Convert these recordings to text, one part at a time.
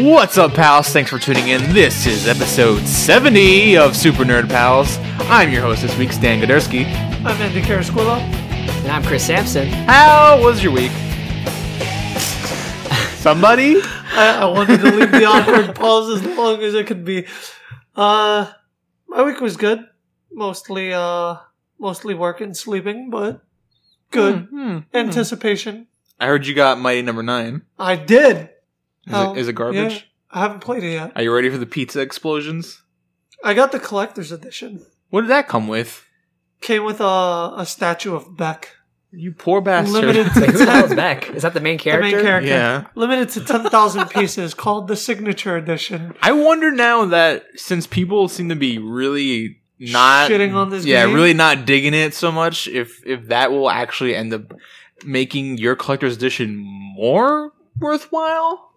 What's up, pals? Thanks for tuning in. This is episode 70 of Super Nerd Pals. I'm your host this week, Stan Godersky. I'm Andy Carasquillo. And I'm Chris Sampson. How was your week? Somebody? I, I wanted to leave the awkward pause as long as it could be. Uh, my week was good. Mostly, uh, mostly working, sleeping, but good. Hmm, hmm. Anticipation. I heard you got Mighty Number 9. I did. Is, Oh, it, is it garbage? yeah. I haven't played it yet. Are you ready for the pizza explosions? I got the collector's edition. What did that come with? Came with a, a statue of Beck. You poor bastard. Limited Wait, who the hell is to Beck? Is that the main the character? main character. Yeah. Limited to 10,000 pieces called the signature edition. I wonder now that since people seem to be really not Shitting on this yeah, game? really not digging it so much, if if that will actually end up making your collector's edition more worthwhile,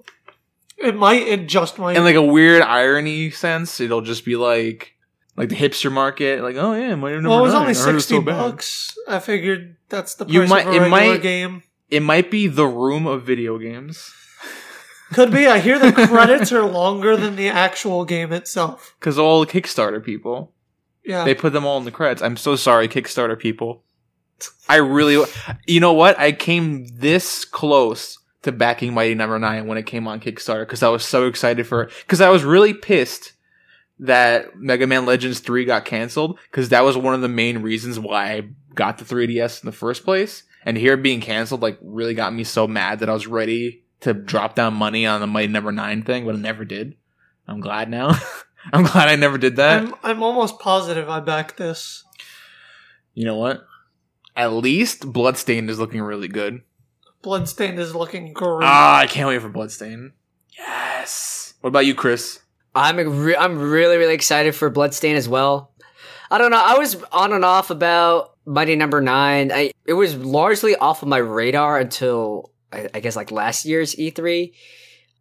It might, it just might. in like a weird irony sense, it'll just be like like the hipster market, like oh yeah, my number well, it was nine. only 60 so bad. bucks. I figured that's the price You might- of a it might- game. It might be the room of video games Could be. I hear the credits are longer than the actual game itself. because all the Kickstarter people. Yeah. They put them all in the credits. I'm so sorry, Kickstarter people. I really, you know what? I came this close to backing Mighty Number Nine when it came on Kickstarter because I was so excited for it. Because I was really pissed that Mega Man Legends Three got canceled because that was one of the main reasons why I got the 3DS in the first place. And here being canceled, like, really got me so mad that I was ready to drop down money on the Mighty Number Nine thing, but I never did. I'm glad now. I'm glad I never did that. I'm, I'm almost positive I backed this. You know what? At least Bloodstained is looking really good. Bloodstained is looking great. Ah, I can't wait for Bloodstained. Yes. What about you, Chris? I'm re- I'm really really excited for Bloodstain as well. I don't know. I was on and off about Mighty Number Nine. I it was largely off of my radar until I, I guess like last year's E3.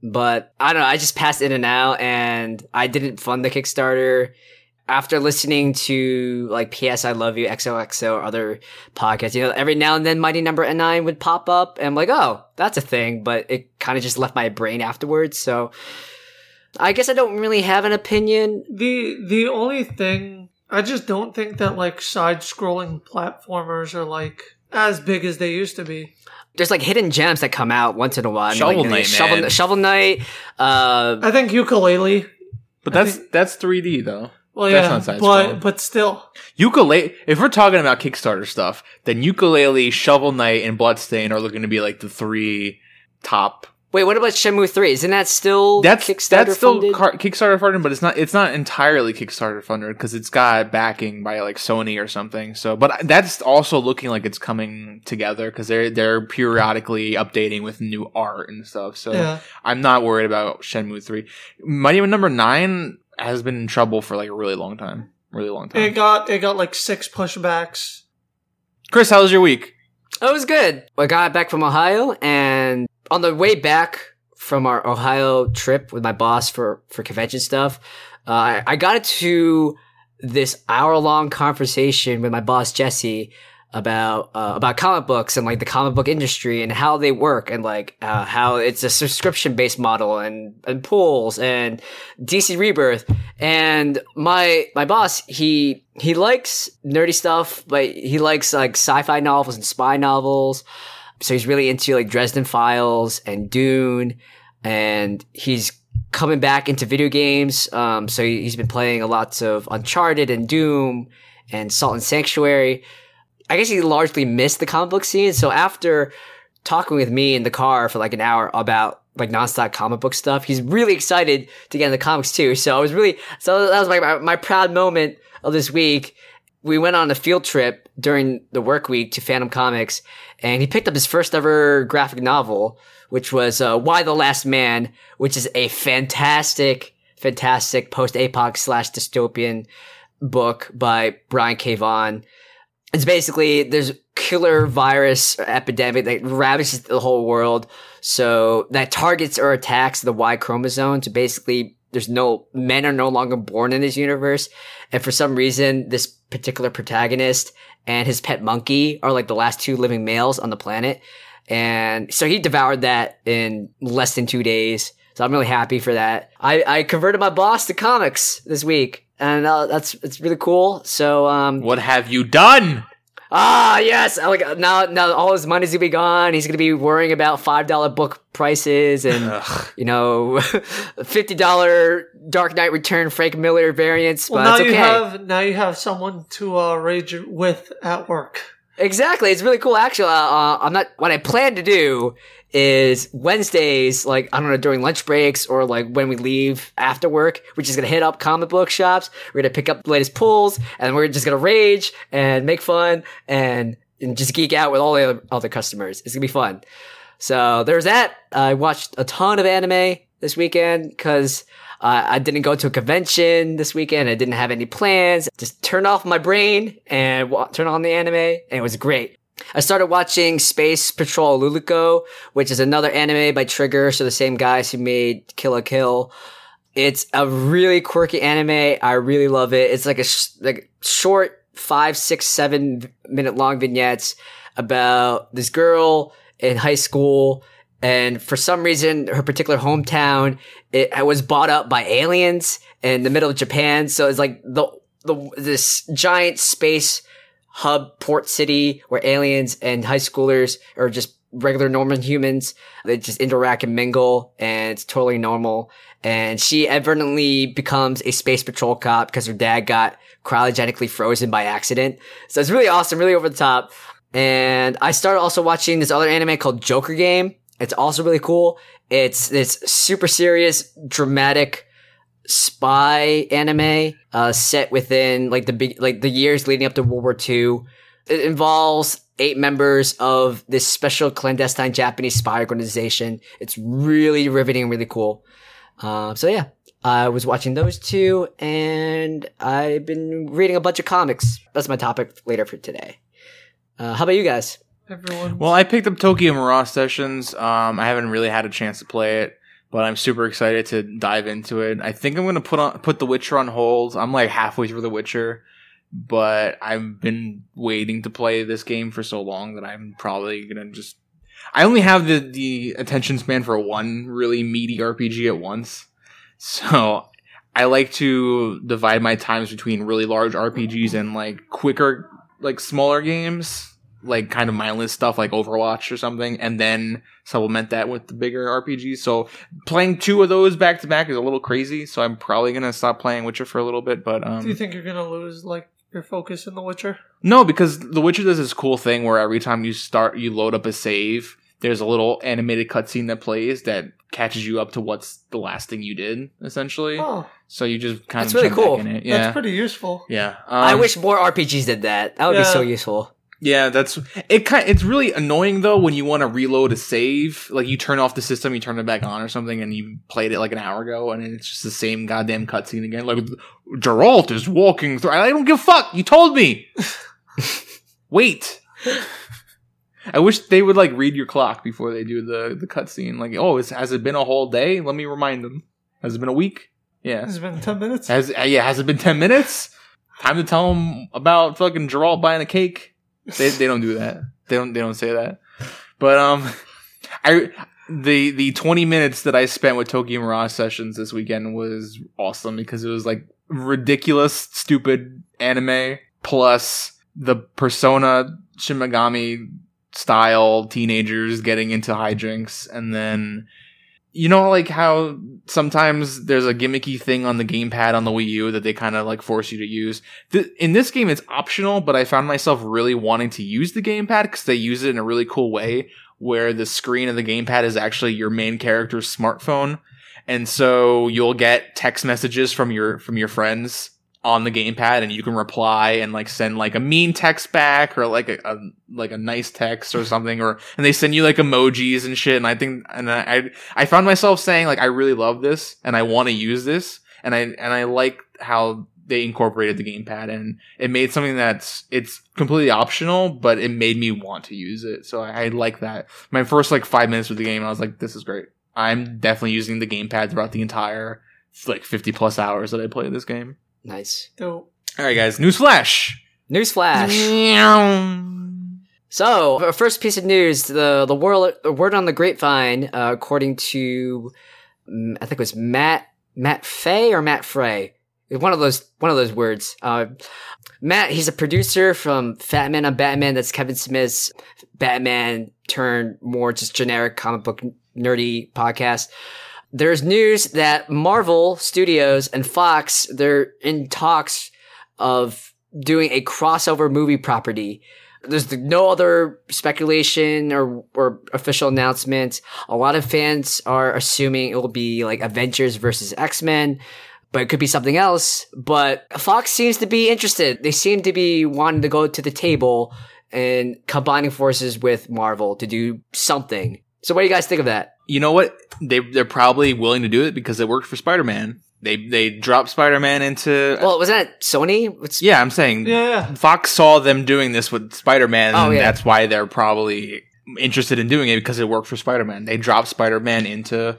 But I don't know. I just passed in and out, and I didn't fund the Kickstarter. After listening to like PS I Love You, XOXO, or other podcasts, you know, every now and then Mighty Number Nine would pop up, and I'm like, oh, that's a thing. But it kind of just left my brain afterwards. So I guess I don't really have an opinion. the the only thing I just don't think that like side scrolling platformers are like as big as they used to be. There's like hidden gems that come out once in a while. Shovel like, Knight, Shovel, man. Shovel Knight. Uh, I think Yooka-Laylee. But that's think- that's 3D though. Well, That's yeah, not side but scrolling. but still, Yooka-Laylee. If we're talking about Kickstarter stuff, then Yooka-Laylee, Shovel Knight, and Bloodstained are looking to be like the three top. wait, what about Shenmue Three? Isn't that still That's Kickstarter that's still funded? car- Kickstarter funded, but it's not it's not entirely Kickstarter funded because it's got backing by like Sony or something. So, but that's also looking like it's coming together because they're they're periodically updating with new art and stuff. So. yeah. I'm not worried about Shenmue 3. Mighty Number 9 has been in trouble for like a really long time. Really long time. It got it got like six pushbacks. Chris, how was your week? It was good. I got back from Ohio, and on the way back from our Ohio trip with my boss for for convention stuff, uh, I, I got into this hour long conversation with my boss Jesse about uh, about comic books and like the comic book industry and how they work and like uh, how it's a subscription based model and and pools and DC Rebirth. And my my boss he he likes nerdy stuff but he likes like sci-fi novels and spy novels. So he's really into like Dresden Files and Dune. And he's coming back into video games. Um so he- he's been playing a lots of Uncharted and Doom and Salt and Sanctuary I guess he largely missed the comic book scene. So after talking with me in the car for like an hour about like nonstop comic book stuff, he's really excited to get into comics too. So I was really, so that was my, my proud moment of this week. We went on a field trip during the work week to Phantom Comics and he picked up his first ever graphic novel, which was, uh, Y: The Last Man, which is a fantastic, fantastic post-apoc slash dystopian book by Brian K. Vaughan it's basically there's killer virus epidemic that ravages the whole world. So that targets or attacks the Y chromosome. So basically, there's no men are no longer born in this universe, and for some reason, this particular protagonist and his pet monkey are like the last two living males on the planet. And so he devoured that in less than two days. So I'm really happy for that. I, I converted my boss to comics this week, and uh, that's it's really cool. So um, What have you done? Ah, yes. Like now, now all his money's gonna be gone. He's gonna be worrying about five dollar book prices and Ugh. you know, fifty dollar Dark Knight Return Frank Miller variants. Well, but now it's you have now you have someone to uh, rage with at work. Exactly. It's really cool. Actually, uh, uh, I'm not. What I plan to do is Wednesdays, like I don't know, during lunch breaks or like when we leave after work, we're just gonna hit up comic book shops. We're gonna pick up the latest pulls, and we're just gonna rage and make fun and, and just geek out with all the other, customers. It's gonna be fun. So there's that. I watched a ton of anime this weekend because uh, I didn't go to a convention this weekend. I didn't have any plans. Just turned off my brain and turned on the anime, and it was great. I started watching Space Patrol Luluco, which is another anime by Trigger, so the same guys who made Kill la Kill. It's a really quirky anime. I really love it. It's like a sh- like short five, six, seven minute long vignettes about this girl in high school, and for some reason, her particular hometown it was bought up by aliens in the middle of Japan. So it's like the the this giant space hub port city where aliens and high schoolers or just regular normal humans they just interact and mingle and it's totally normal. And she evidently becomes a space patrol cop because her dad got cryogenically frozen by accident. So it's really awesome really over the top. And i started also watching this other anime called joker game. It's also really cool. It's this super serious dramatic spy anime uh, set within like the big like the years leading up to World War II. It involves eight members of this special clandestine Japanese spy organization. It's really riveting, really cool. Uh, so yeah, I was watching those two, and I've been reading a bunch of comics. That's my topic later for today. Uh, how about you guys? Everyone. Well, I picked up Tokyo Mirage Sessions. Um, I haven't really had a chance to play it, but I'm super excited to dive into it. I think I'm gonna put on put The Witcher on hold. I'm like halfway through The Witcher, but I've been waiting to play this game for so long that I'm probably gonna just. I only have the the attention span for one really meaty RPG at once, so I like to divide my times between really large RPGs and like quicker, like smaller games like kind of mindless stuff like Overwatch or something, and then supplement that with the bigger RPGs. So playing two of those back to back is a little crazy. So I'm probably gonna stop playing Witcher for a little bit. But Do you um, think you're gonna lose like your focus in The Witcher? no, because The Witcher does this cool thing where every time you start, you load up a save. There's a little animated cutscene that plays that catches you up to what's the last thing you did, essentially. Oh, So you just kind That's of really jump back cool. in it. Yeah, that's pretty useful. yeah. I Um, wish more RPGs did that. That would be so useful. Yeah, that's it. Kind it's really annoying though when you want to reload a save. Like you turn off the system, you turn it back on or something, and you played it like an hour ago, and it's just the same goddamn cutscene again. Like Geralt is walking through. I don't give a fuck. You told me. Wait. I wish they would like read your clock before they do the the cutscene. Like, oh, has it been a whole day? Let me remind them. Has it been a week? Yeah. has It's been ten minutes. Has uh, yeah? Has it been ten minutes? Time to tell them about fucking Geralt buying a cake. They they don't do that. They don't they don't say that. But um, I the the twenty minutes that I spent with Tokyo Mirage sessions this weekend was awesome because it was like ridiculous, stupid anime plus the Persona Shin Megami style teenagers getting into hijinks and then you know like how sometimes there's a gimmicky thing on the gamepad on the Wii U that they kind of like force you to use. Th- in this game it's optional, but I found myself really wanting to use the gamepad cuz they use it in a really cool way where the screen of the gamepad is actually your main character's smartphone. And so you'll get text messages from your from your friends on the gamepad and you can reply and like send like a mean text back or like a, a like a nice text or something or and they send you like emojis and shit. And I think and I I, found myself saying like I really love this and I want to use this. And I and I like how they incorporated the gamepad and it made something that's it's completely optional but it made me want to use it. So I, I like that. My first like five minutes with the game I was like this is great. I'm definitely using the gamepad throughout the entire like 50 plus hours that I play this game Nice. Dope. all right, guys. Newsflash. Newsflash. So, our first piece of news: the the world the word on the grapevine, uh, according to mm, I think it was Matt Matt Fay or Matt Frey. One of those one of those words. Uh, Matt, he's a producer from Fat Man on Batman. That's Kevin Smith's Batman turned more just generic comic book nerdy podcast. There's news that Marvel Studios and Fox they're in talks of doing a crossover movie property. There's no other speculation or, or official announcement. A lot of fans are assuming it will be like Avengers versus X-Men, but it could be something else. But Fox seems to be interested. They seem to be wanting to go to the table and combining forces with Marvel to do something. So what do you guys think of that? You know what? They they're probably willing to do it because it worked for Spider Man. They they dropped Spider Man into Well, wasn't that Sony? It's, yeah. I'm saying Yeah, yeah. Fox saw them doing this with Spider Man, Oh, and yeah. that's why they're probably interested in doing it because it worked for Spider Man. They dropped Spider Man into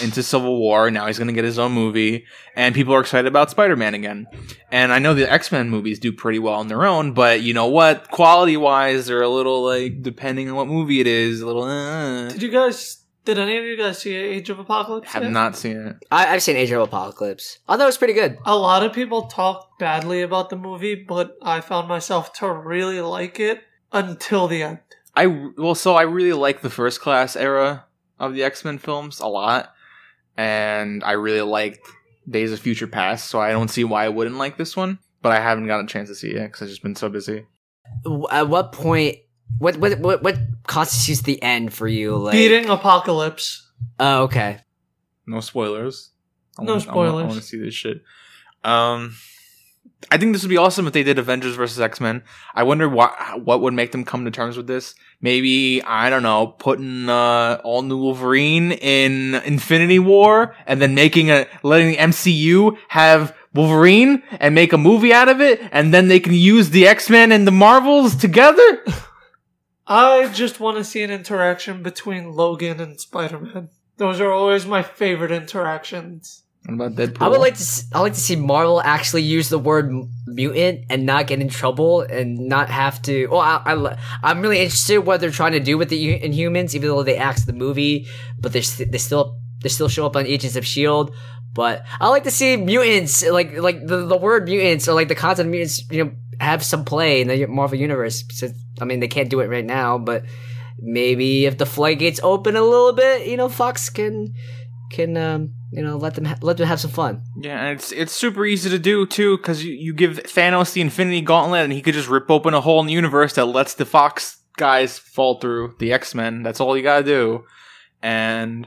into Civil War. Now he's going to get his own movie, and people are excited about Spider Man again. And I know the X Men movies do pretty well on their own, but you know what? Quality wise, they're a little like depending on what movie it is, a little. Uh, Did you guys? Did any of you guys see Age of Apocalypse? have yet? not seen it. I, I've seen Age of Apocalypse. I thought it was pretty good. A lot of people talk badly about the movie, but I found myself to really like it until the end. I well, so I really like the first class era of the X Men films a lot, and I really liked Days of Future Past. So I don't see why I wouldn't like this one, but I haven't gotten a chance to see it because I've just been so busy. At what point? What what what what constitutes the end for you? Like, Beating Apocalypse. Oh, okay. No spoilers. I No wanna- I spoilers. want to see this shit. Um, I think this would be awesome if they did Avengers versus X Men. I wonder what what would make them come to terms with this. Maybe I don't know, putting uh, all new Wolverine in Infinity War, and then making a letting the MCU have Wolverine and make a movie out of it, and then they can use the X Men and the Marvels together. I just want to see an interaction between Logan and Spider Man. Those are always my favorite interactions. What about Deadpool? I would like to. s- I would like to see Marvel actually use the word mutant and not get in trouble and not have to. Well, I, I, I'm really interested in what they're trying to do with the Inhumans, even though they axed the movie, but they st- they still they still show up on Agents of Shield. But I like to see mutants, like like the, the word mutants or like the concept of mutants, you know, have some play in the Marvel universe. I mean, they can't do it right now, but maybe if the floodgates open a little bit, you know, Fox can can um, you know let them ha- let them have some fun. Yeah, and it's it's super easy to do too because you, you give Thanos the Infinity Gauntlet and he could just rip open a hole in the universe that lets the Fox guys fall through the X Men. That's all you gotta do, and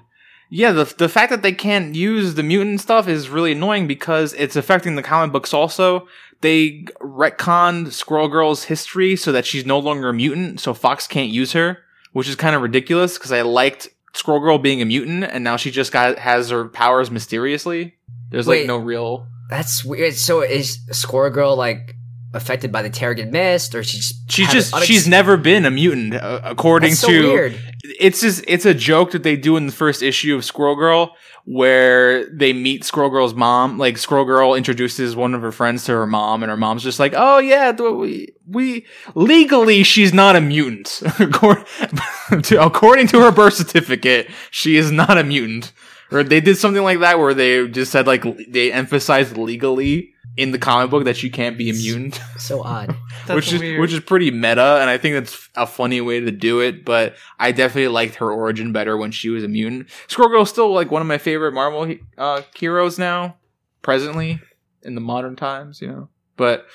yeah, the the fact that they can't use the mutant stuff is really annoying because it's affecting the comic books also. They retconned Squirrel Girl's history so that she's no longer a mutant, so Fox can't use her, which is kind of ridiculous because I liked Squirrel Girl being a mutant and now she just got has her powers mysteriously. There's like no real That's weird. So is Squirrel Girl like affected by the Terrigen Mist, or she's She's just unex- she's never been a mutant uh, according so to weird. it's just it's a joke that they do in the first issue of Squirrel Girl where they meet Squirrel Girl's mom like Squirrel Girl introduces one of her friends to her mom and her mom's just like oh yeah we, we legally she's not a mutant according to, according to her birth certificate she is not a mutant or they did something like that where they just said like they emphasized legally in the comic book that she can't be a mutant So odd. Which is weird. which is pretty meta, and I think that's a funny way to do it. But I definitely liked her origin better when she was a mutant. Squirrel still like one of my favorite Marvel uh, heroes now, presently in the modern times, you know. But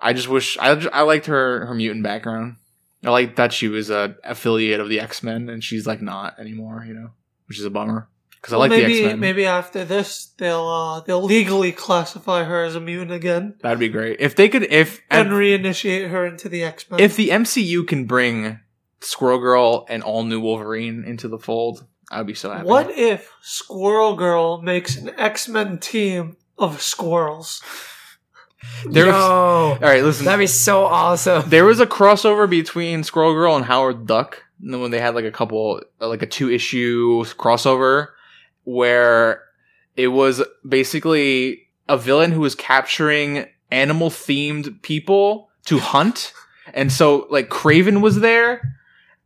I just wish I I liked her her mutant background. I like that she was a affiliate of the X Men, and she's like not anymore, you know, which is a bummer because I Well, like maybe the X Men. maybe after this they'll uh, they'll legally classify her as a mutant again That'd be great if they could. If and reinitiate her into the X Men. if the MCU can bring Squirrel Girl and all new Wolverine into the fold, I'd be so happy. what if Squirrel Girl makes an X Men team of squirrels? There was, all Yo, right, listen. that'd be so awesome. there was a crossover between Squirrel Girl and Howard Duck. And then when they had like a couple, like a two issue crossover, where it was basically a villain who was capturing animal themed people to hunt. And so like Kraven was there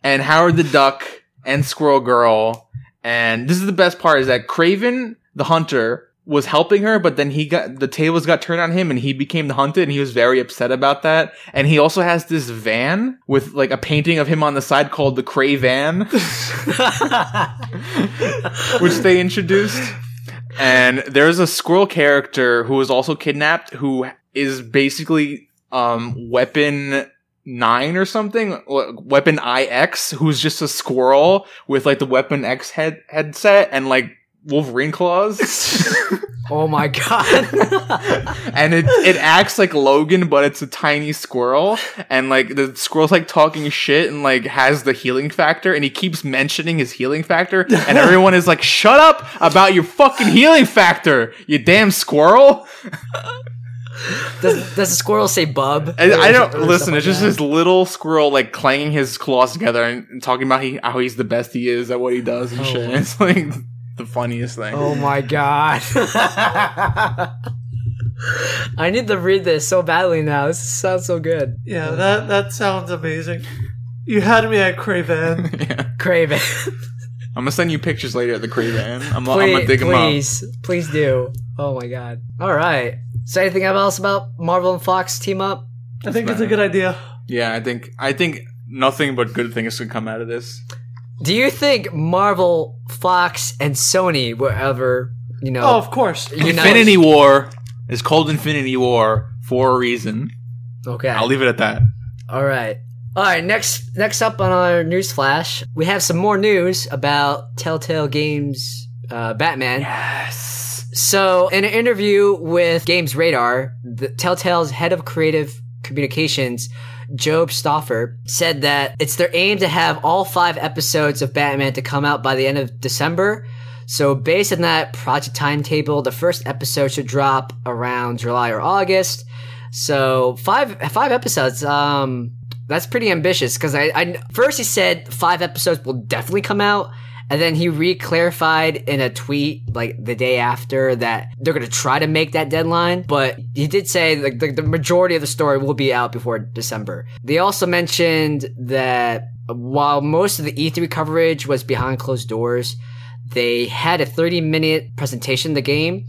and Howard the Duck and Squirrel Girl And this is the best part is that Kraven, the hunter, was helping her, but then he got the tables got turned on him and he became the hunted and he was very upset about that. And he also has this van with like a painting of him on the side called the Cray Van, which they introduced. And there's a squirrel character who was also kidnapped who is basically um weapon nine or something weapon ix who's just a squirrel with like the weapon x head headset and like wolverine claws oh my god. and it it acts like logan but it's a tiny squirrel and like the squirrel's like talking shit and like has the healing factor and he keeps mentioning his healing factor and everyone is like shut up about your fucking healing factor you damn squirrel does, does the squirrel say bub? I, I don't listen. stuff It's like just that? this little squirrel like clanging his claws together and, and talking about he, how he's the best he is at what he does and Oh. shit. It's like the funniest thing. Oh my god. I need to read this so badly now. This sounds so good. Yeah, that that sounds amazing. You had me at Kraven. yeah. Kraven. I'm gonna send you pictures later at the Kraven. I'm, I'm gonna dig them up. please, please do. Oh my god. All right. So anything else about Marvel and Fox team up? I think it's a good idea. Yeah, I think I think nothing but good things can come out of this. Do you think Marvel, Fox, and Sony will ever, you know, Oh, of course. Infinity War is called Infinity War for a reason. okay. I'll leave it at that. All right. All right, next next up on our news flash, we have some more news about Telltale Games uh, Batman. Yes. So, in an interview with GamesRadar, the Telltale's head of creative communications, Job Stauffer, said that it's their aim to have all five episodes of Batman to come out by the end of December. So, based on that project timetable, the first episode should drop around July or August. So, five five episodes. Um, that's pretty ambitious because I, I first he said five episodes will definitely come out. And then he re-clarified in a tweet like the day after that they're gonna try to make that deadline, but he did say like the, the majority of the story will be out before December. They also mentioned that while most of the E3 coverage was behind closed doors, they had a 30-minute presentation of the game,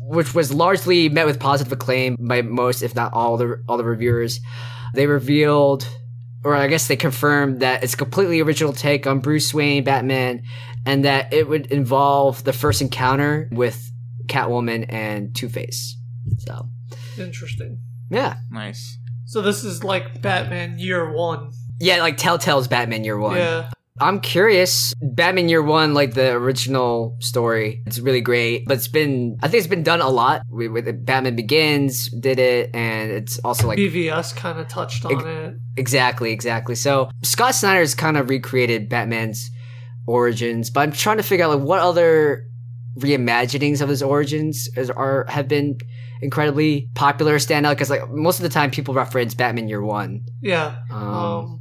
which was largely met with positive acclaim by most, if not all the all the reviewers. They revealed or I guess they confirmed that it's a completely original take on Bruce Wayne, Batman, and that it would involve the first encounter with Catwoman and Two Face. So, Interesting. yeah. Nice. So this is like Batman Year One. Yeah, like Telltale's Batman Year One. Yeah. I'm curious. Batman Year One, like the original story, it's really great, but it's been, I think it's been done a lot with, with Batman Begins, did it, and it's also like BVS kind of touched on Ex- it. Exactly, exactly. So Scott Snyder's kind of recreated Batman's origins, but I'm trying to figure out like what other reimaginings of his origins is, are have been incredibly popular, stand out because like most of the time people reference Batman Year One. Yeah. Um, Um,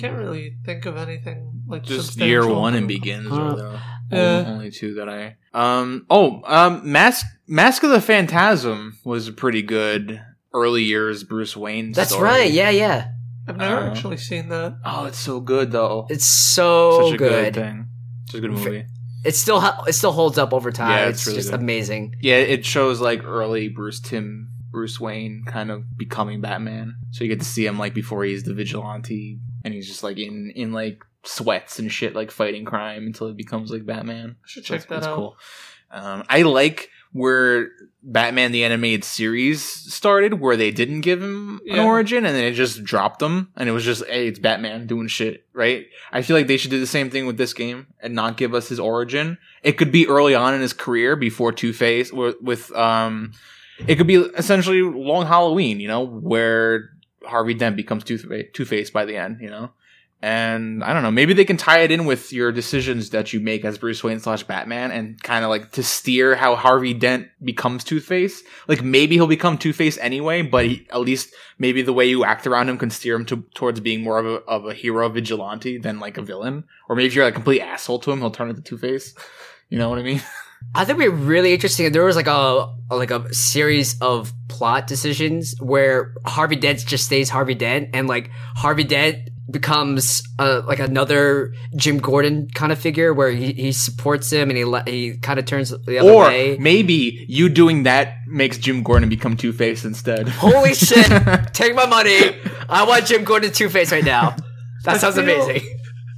can't really think of anything like Just year one and begins Huh. are the Yeah. only, only two that I um oh um Mask Mask of the Phantasm was a pretty good early years Bruce Wayne. that's story. right. Yeah, yeah. I've never Uh, actually seen that. Oh, it's so good though. It's so Such a good. good, thing. Such a good movie. It still it still holds up over time. Yeah, it's it's really just good. amazing. Yeah, it shows like early Bruce Timm Bruce Wayne kind of becoming Batman. So you get to see him like before he's the vigilante and he's just like in in like sweats and shit like fighting crime until he becomes like Batman. I should check that out. Cool. Um, I like where Batman the animated series started, where they didn't give him an Yeah. origin and then it just dropped him, and it was just, hey, it's Batman doing shit, right? I feel like they should do the same thing with this game and not give us his origin. It could be early on in his career before Two Face, with, with um, it could be essentially Long Halloween, you know, where Harvey Dent becomes Two Face by the end, you know. And I don't know, maybe they can tie it in with your decisions that you make as Bruce Wayne slash Batman and kind of like to steer how Harvey Dent becomes Two Face. Like maybe he'll become Two Face anyway, but he, at least maybe the way you act around him can steer him to, towards being more of a, of a hero vigilante than like a villain. Or maybe if you're a complete asshole to him, he'll turn into Two Face. You know what I mean? I think it'd be really interesting there was like a, a- like a series of plot decisions where Harvey Dent just stays Harvey Dent and like Harvey Dent becomes uh, like another Jim Gordon kind of figure where he, he supports him and he le- he kind of turns the other Or way. maybe you doing that makes Jim Gordon become Two Face instead. Holy shit! Take my money. I want Jim Gordon Two Face right now. That I sounds feel- amazing.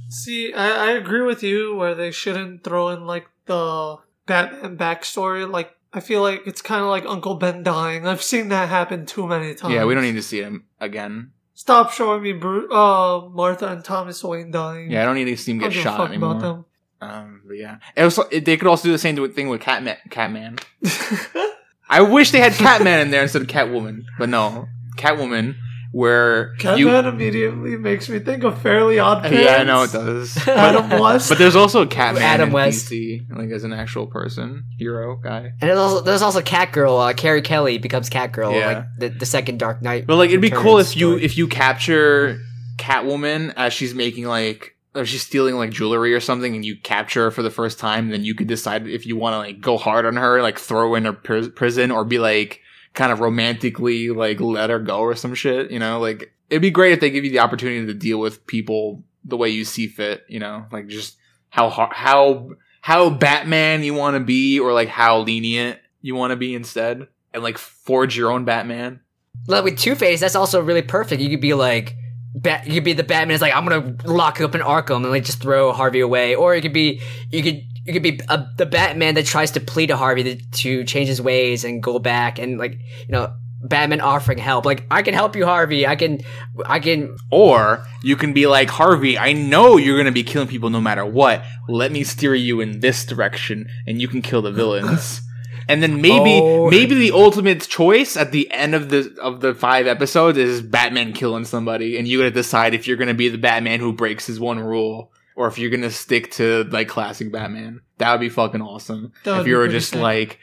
See, I, I agree with you where they shouldn't throw in like the Batman backstory. Like, I feel like it's kind of like Uncle Ben dying. I've seen that happen too many times. yeah, we don't need to see him again. Stop showing me Bru- uh, Martha and Thomas Wayne dying. Yeah, I don't need to see him get shot fuck anymore. about them. Um, but yeah, it was, it, they could also do the same thing with Catman. Catman. I wish they had Catman in there instead of Catwoman, but no, Catwoman, where you. Catman immediately makes me think of Fairly Odd Parents. Yeah, I know it does. Adam But, West. but there's also a Catman Adam in West. DC, like as an actual person, hero guy. And there's also, there's also Catgirl. Uh, Carrie Kelly becomes Catgirl, Yeah. like the, the second Dark Knight. But like, it'd be cool if you if you capture Catwoman as she's making like. Or she's stealing like jewelry or something, and you capture her for the first time. Then you could decide if you want to like go hard on her, like throw her in a pr- prison, or be like kind of romantically like let her go or some shit. You know, like it'd be great if they give you the opportunity to deal with people the way you see fit. You know, like just how how how Batman you want to be, or like how lenient you want to be instead, and like forge your own Batman. Like with Two Face, that's also really perfect. You could be like, Bat, you could be the Batman. It's like I'm gonna lock up in Arkham and like just throw Harvey away, or it could be you could you could be a, the Batman that tries to plead to Harvey to, to change his ways and go back and like you know Batman offering help. Like I can help you, Harvey. I can I can Or you can be like, Harvey, I know you're going to be killing people no matter what. Let me steer you in this direction and you can kill the villains. And then maybe, Oh. maybe the ultimate choice at the end of the, of the five episodes is Batman killing somebody and you gotta decide if you're gonna be the Batman who breaks his one rule or if you're gonna stick to like classic Batman. That would be fucking awesome. That if you were just sick. like,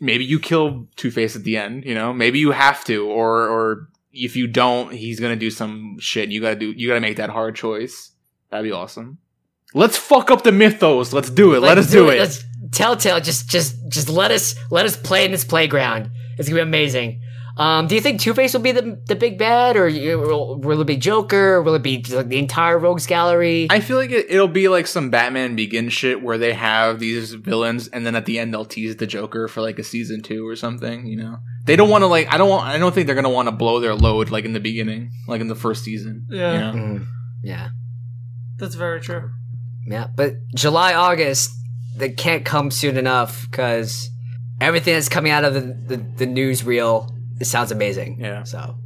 maybe you kill Two Face at the end, you know? Maybe you have to, or or if you don't, he's gonna do some shit. You gotta do. You gotta make that hard choice. That'd be awesome. Let's fuck up the mythos. Let's do it. Let Let's us do it. Let's Telltale just just just let us let us play in this playground. It's gonna be amazing. Um, do you think Two Face will be the the big bad, or you, will, will it be Joker? Will it be like, the entire Rogues Gallery? I feel like it, it'll be like some Batman Begin shit where they have these villains, and then at the end they'll tease the Joker for like a season two or something. You know, they don't want to like. I don't want. I don't think they're gonna want to blow their load like in the beginning, like in the first season. Yeah. You know? Mm, yeah, That's very true. yeah. But July, August, they can't come soon enough because everything that's coming out of the the, the newsreel it sounds amazing. Yeah. So,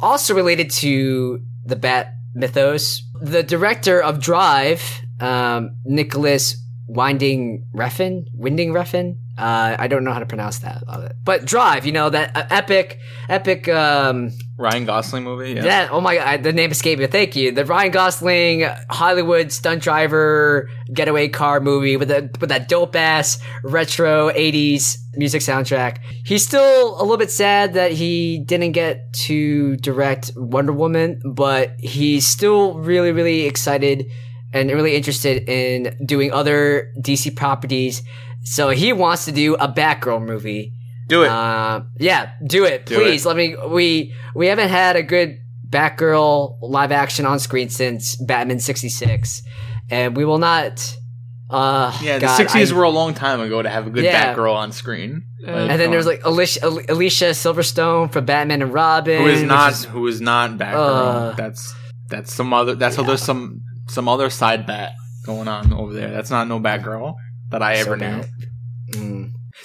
also related to the Bat mythos, the director of Drive, um, Nicholas Winding Refn, Winding Refn. Uh, I don't know how to pronounce that, but Drive. You know that uh, epic, epic. Um, Ryan Gosling movie. Yeah. that oh my god, the name escaped me. Thank you. The Ryan Gosling Hollywood stunt driver getaway car movie with a with that dope ass retro '80s music soundtrack. He's still a little bit sad that he didn't get to direct Wonder Woman, but he's still really really excited and really interested in doing other DC properties. So he wants to do a Batgirl movie. Do it. Uh, yeah, do it, Do please. it. Let me. We we haven't had a good Batgirl live action on screen since Batman '66, and we will not. Uh, yeah, the God, sixties I- were a long time ago to have a good Yeah. Batgirl on screen. Yeah. Like, And then there's like Alicia, Alicia Silverstone for Batman and Robin, who is not is- who is not Batgirl. Uh, that's that's some other. That's how there's some some other side bat going on over there. That's not no Batgirl that I so ever knew. Mm.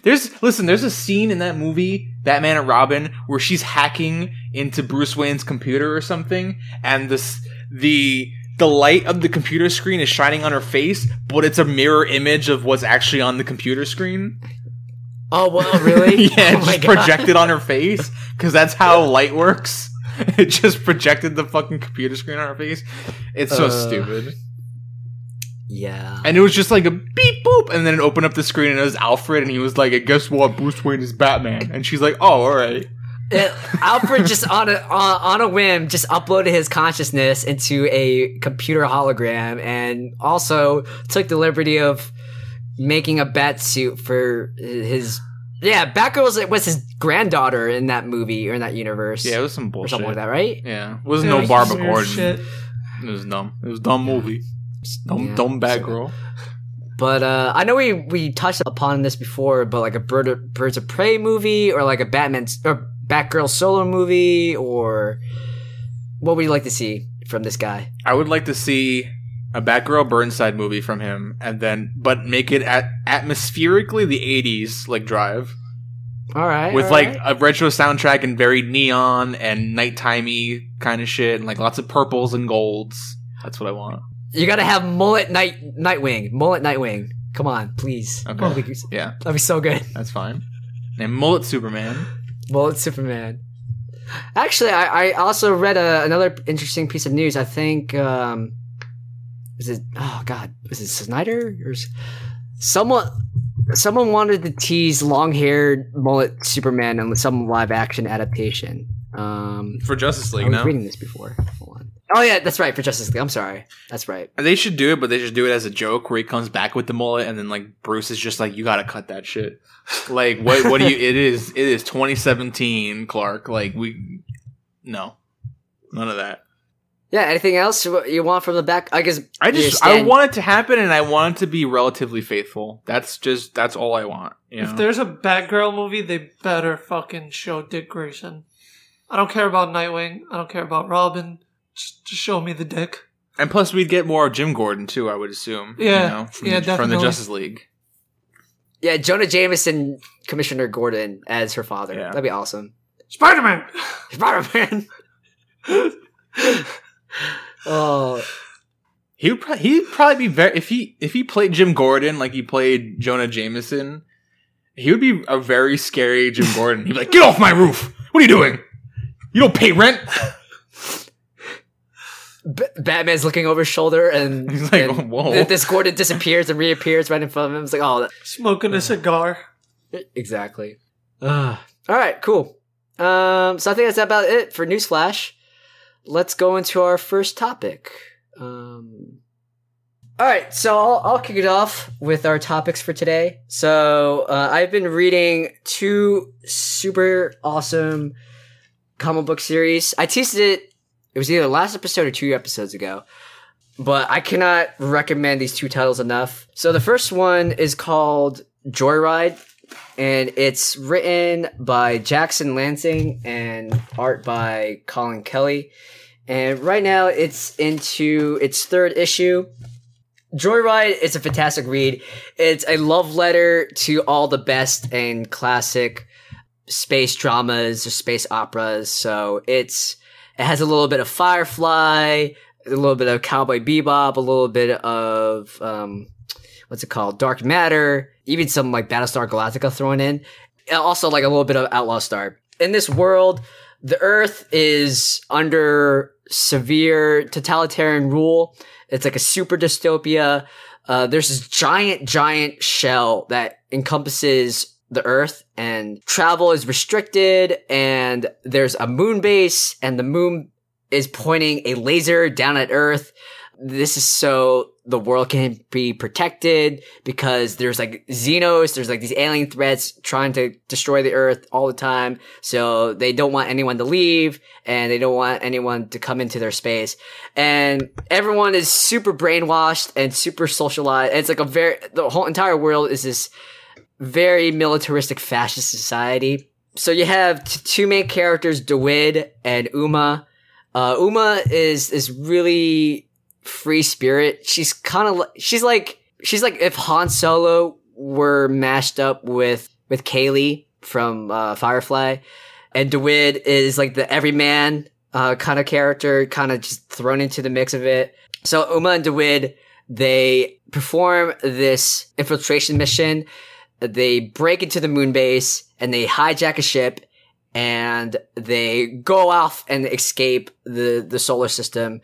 There's listen. There's a scene in that movie, Batman and Robin, where she's hacking into Bruce Wayne's computer or something, and this the the light of the computer screen is shining on her face, but it's a mirror image of what's actually on the computer screen. Oh well, really? yeah, oh it's just projected on her face because that's how light works. It just projected the fucking computer screen on her face. It's so Uh. stupid. Yeah. And it was just like a beep boop, and then it opened up the screen and it was Alfred, and he was like, "Guess what? Bruce Wayne is Batman." And she's like, "Oh, all right." It- Alfred just on a on, on a whim just uploaded his consciousness into a computer hologram and also took the liberty of making a bat suit for his Yeah, Batgirl was, was his granddaughter in that movie or in that universe. Yeah, it was some or bullshit. something like that, right? Yeah, it wasn't Yeah, no Barbara Gordon. Shit. It was dumb. It was a dumb movie. Dumb, Yeah. dumb bad girl. But uh, I know we we touched upon this before, but like a Bird of, Birds of Prey movie or like a Batman or Batgirl solo movie or what would you like to see from this guy? I would like to see a Batgirl Burnside movie from him, and then but make it at atmospherically the '80s, like Drive, All right, with all like right. a retro soundtrack and very neon and nighttimey kind of shit, and like lots of purples and golds. That's what I want. You got to have mullet night Nightwing, mullet Nightwing. Come on, please. Okay. That'd be, Yeah, that'd be so good. that's fine. And mullet Superman. Mullet Superman. Actually, I, I also read a, another interesting piece of news. I think um, is it? Oh God, was it Snyder or someone? Someone wanted to tease long-haired mullet Superman in some live-action adaptation. Um, For Justice I League, was no? reading this before. Hold on. Oh yeah, that's right for Justice League. I'm sorry, that's right. They should do it, but they should do it as a joke where he comes back with the mullet, and then like Bruce is just like, "You got to cut that shit." Like, what? What do you? It is. It is 2017, Clark. Like, we no, none of that. Yeah. Anything else you you want from the back? I guess I you just I want it to happen, and I want it to be relatively faithful. That's just that's all I want. You know? If there's a Batgirl movie, they better fucking show Dick Grayson. I don't care about Nightwing. I don't care about Robin. Just, just show me the dick. and plus, we'd get more of Jim Gordon too. I would assume. Yeah. you know, from, Yeah, the, from the. Justice League. Yeah, Jonah Jameson, Commissioner Gordon as her father. Yeah. That'd be awesome. Spider Man. Spider Man. oh, He would pro- he'd probably be very if he if he played Jim Gordon like he played Jonah Jameson, he would be a very scary Jim Gordon. He'd be like, "Get off my roof! What are you doing? You don't pay rent." B- Batman's looking over his shoulder, and, He's like, and "Whoa." th- this Gordon disappears and reappears right in front of him. It's like, oh, Smoking a cigar. that- exactly. Ugh. all right, cool. Um, so I think that's about it for Newsflash. Let's go into our first topic. Um, all right, so I'll, I'll kick it off with our topics for today. So uh, I've been reading two super awesome comic book series. I teased it. It was either last episode or two episodes ago. But I cannot recommend these two titles enough. So the first one is called Joyride, and it's written by Jackson Lanzing and art by Collin Kelly. And right now it's into its third issue. Joyride is a fantastic read. It's a love letter to all the best and classic space dramas or space operas. So it's it has a little bit of Firefly, a little bit of Cowboy Bebop, a little bit of um, what's it called, Dark Matter, even some like Battlestar Galactica thrown in, and also like a little bit of Outlaw Star. In this world, the Earth is under severe totalitarian rule. It's like a super dystopia. Uh, there's this giant, giant shell that encompasses the Earth, and travel is restricted. And there's a moon base, and the moon is pointing a laser down at Earth. This is so the world can be protected because there's like Xenos, there's like these alien threats trying to destroy the Earth all the time. So they don't want anyone to leave and they don't want anyone to come into their space. And everyone is super brainwashed and super socialized. It's like a very, the whole entire world is this very militaristic fascist society. So you have t- two main characters, DeWitt and Uma. Uh, Uma is is really free spirit. She's kind of she's like she's like if Han Solo were mashed up with with Kaylee from uh, Firefly, and DeWitt is like the everyman uh, kind of character, kind of just thrown into the mix of it. So Uma and DeWitt they perform this infiltration mission. They break into the moon base and they hijack a ship and they go off and escape the, the solar system.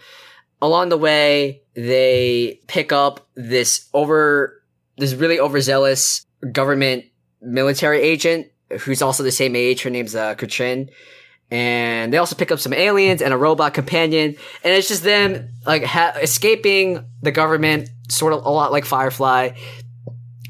Along the way, they pick up this over, this really overzealous government military agent who's also the same age. Her name's uh, Katrin. And they also pick up some aliens and a robot companion. And it's just them like ha- escaping the government, sort of a lot like Firefly.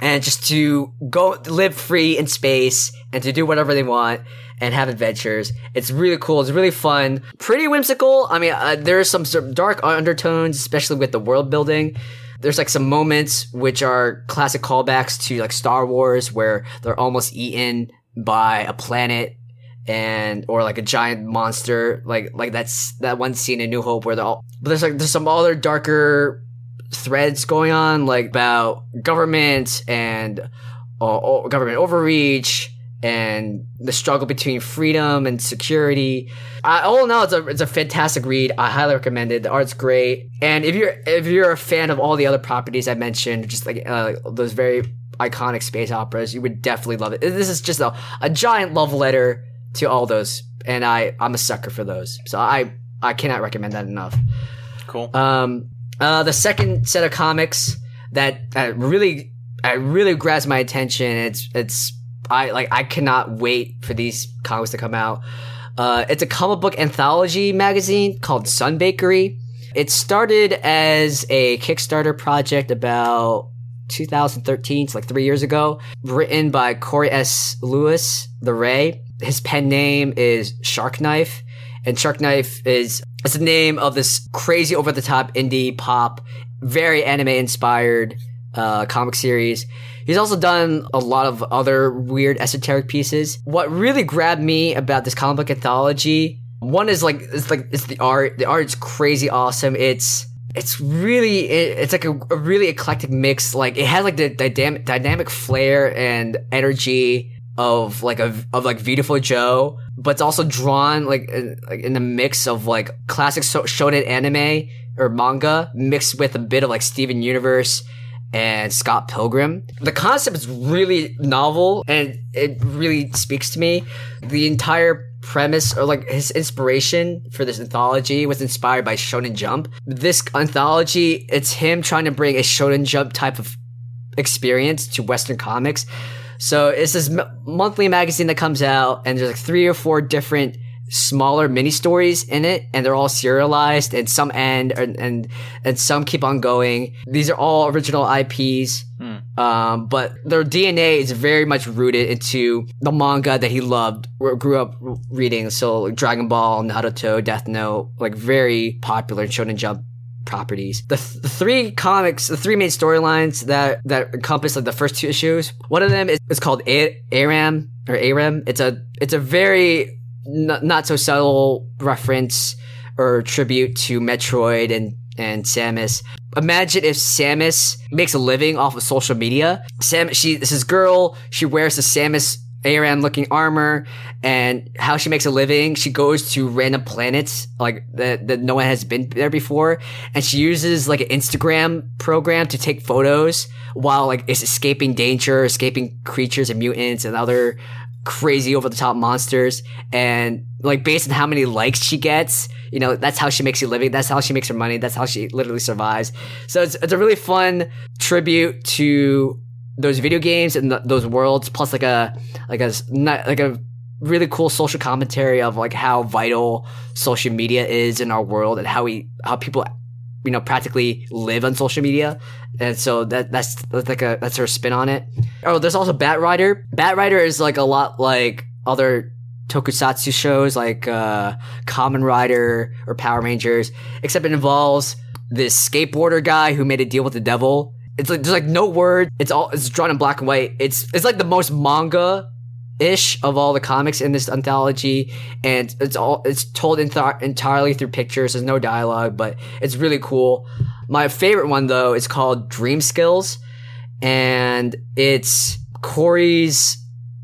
And just to go live free in space and to do whatever they want and have adventures. It's really cool. It's really fun. Pretty whimsical. I mean, uh, there's some sort of dark undertones, especially with the world building. There's like some moments which are classic callbacks to like Star Wars where they're almost eaten by a planet and or like a giant monster like like that's that one scene in New Hope where they're all but there's like there's some other darker threads going on like about government and uh, government overreach and the struggle between freedom and security. I, all in all, it's a it's a fantastic read. I highly recommend it. The art's great, and if you're if you're a fan of all the other properties I mentioned, just like uh, those very iconic space operas, you would definitely love it. This is just a, a giant love letter to all those, and I I'm a sucker for those. So I I cannot recommend that enough. Cool. Um, uh, the second set of comics that really uh, really grabs my attention. It's it's I like I cannot wait for these comics to come out. Uh, it's a comic book anthology magazine called Sun Bakery. It started as a Kickstarter project about 2013, it's like three years ago, written by Corey S. Lewis, the Ray. His pen name is Sharknife, and Sharknife is it's the name of this crazy over the top indie pop, very anime inspired uh, comic series. He's also done a lot of other weird esoteric pieces. What really grabbed me about this comic book anthology, one is like it's like it's the art. The art's crazy awesome. It's it's really it's like a, a really eclectic mix. Like it has like the dynamic dynamic flair and energy of like a of like Beautiful Joe, but it's also drawn like in, like in the mix of like classic so- shonen anime or manga mixed with a bit of like Steven Universe and Scott Pilgrim. The concept is really novel and it really speaks to me. The entire premise or like his inspiration for this anthology was inspired by Shonen Jump. This anthology, it's him trying to bring a Shonen Jump type of experience to Western comics. So it's this m- monthly magazine that comes out and there's like three or four different smaller mini stories in it and they're all serialized and some end and and, and some keep on going. These are all original ips um, but their dna is very much rooted into the manga that he loved or grew up reading. So like dragon ball naruto death note like very popular shonen jump properties. The, th- the three comics, the three main storylines that that encompass like the first two issues. One of them is, is called A- Aram or Aram. It's a it's a very n- not so subtle reference or tribute to Metroid and and Samus. Imagine if Samus makes a living off of social media. Sam, she this is girl. She wears the Samus Aran looking armor, and how she makes a living. She goes to random planets like that that no one has been there before, and she uses like an Instagram program to take photos while like is escaping danger, escaping creatures and mutants and other crazy over the top monsters. And like based on how many likes she gets you know that's how she makes a living. That's how she makes her money. That's how she literally survives. So it's, it's a really fun tribute to those video games and th- those worlds plus like a like a like a really cool social commentary of like how vital social media is in our world and how we how people you know practically live on social media. And so that that's, that's like a that's her spin on it. Oh there's also bat rider. Bat rider is like a lot like other tokusatsu shows like uh Kamen Rider or power rangers except it involves this skateboarder guy who made a deal with the devil it's like there's like no word. It's all it's drawn in black and white. It's it's like the most manga ish of all the comics in this anthology and it's all it's told ent- entirely through pictures. There's no dialogue but it's really cool. My favorite one though is called dream skills and it's corey's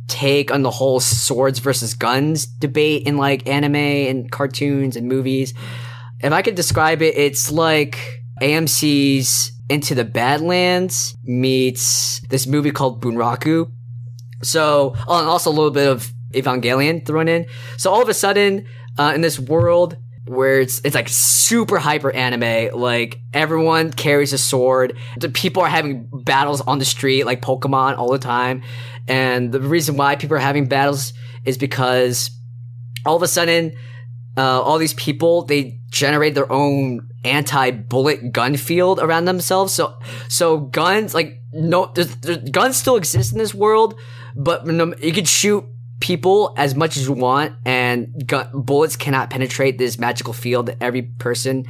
take on the whole swords versus guns debate in like anime and cartoons and movies. If i could describe it it's like amc's into the badlands meets this movie called bunraku so, oh, and also a little bit of Evangelion thrown in. So all of a sudden, uh, in this world where it's it's like super hyper anime, like everyone carries a sword. The people are having battles on the street like Pokemon all the time, and the reason why people are having battles is because all of a sudden, uh, all these people they generate their own anti-bullet gun field around themselves. So, so guns like no, there's, there's, guns still exist in this world, but you can shoot people as much as you want, and gun, bullets cannot penetrate this magical field that every person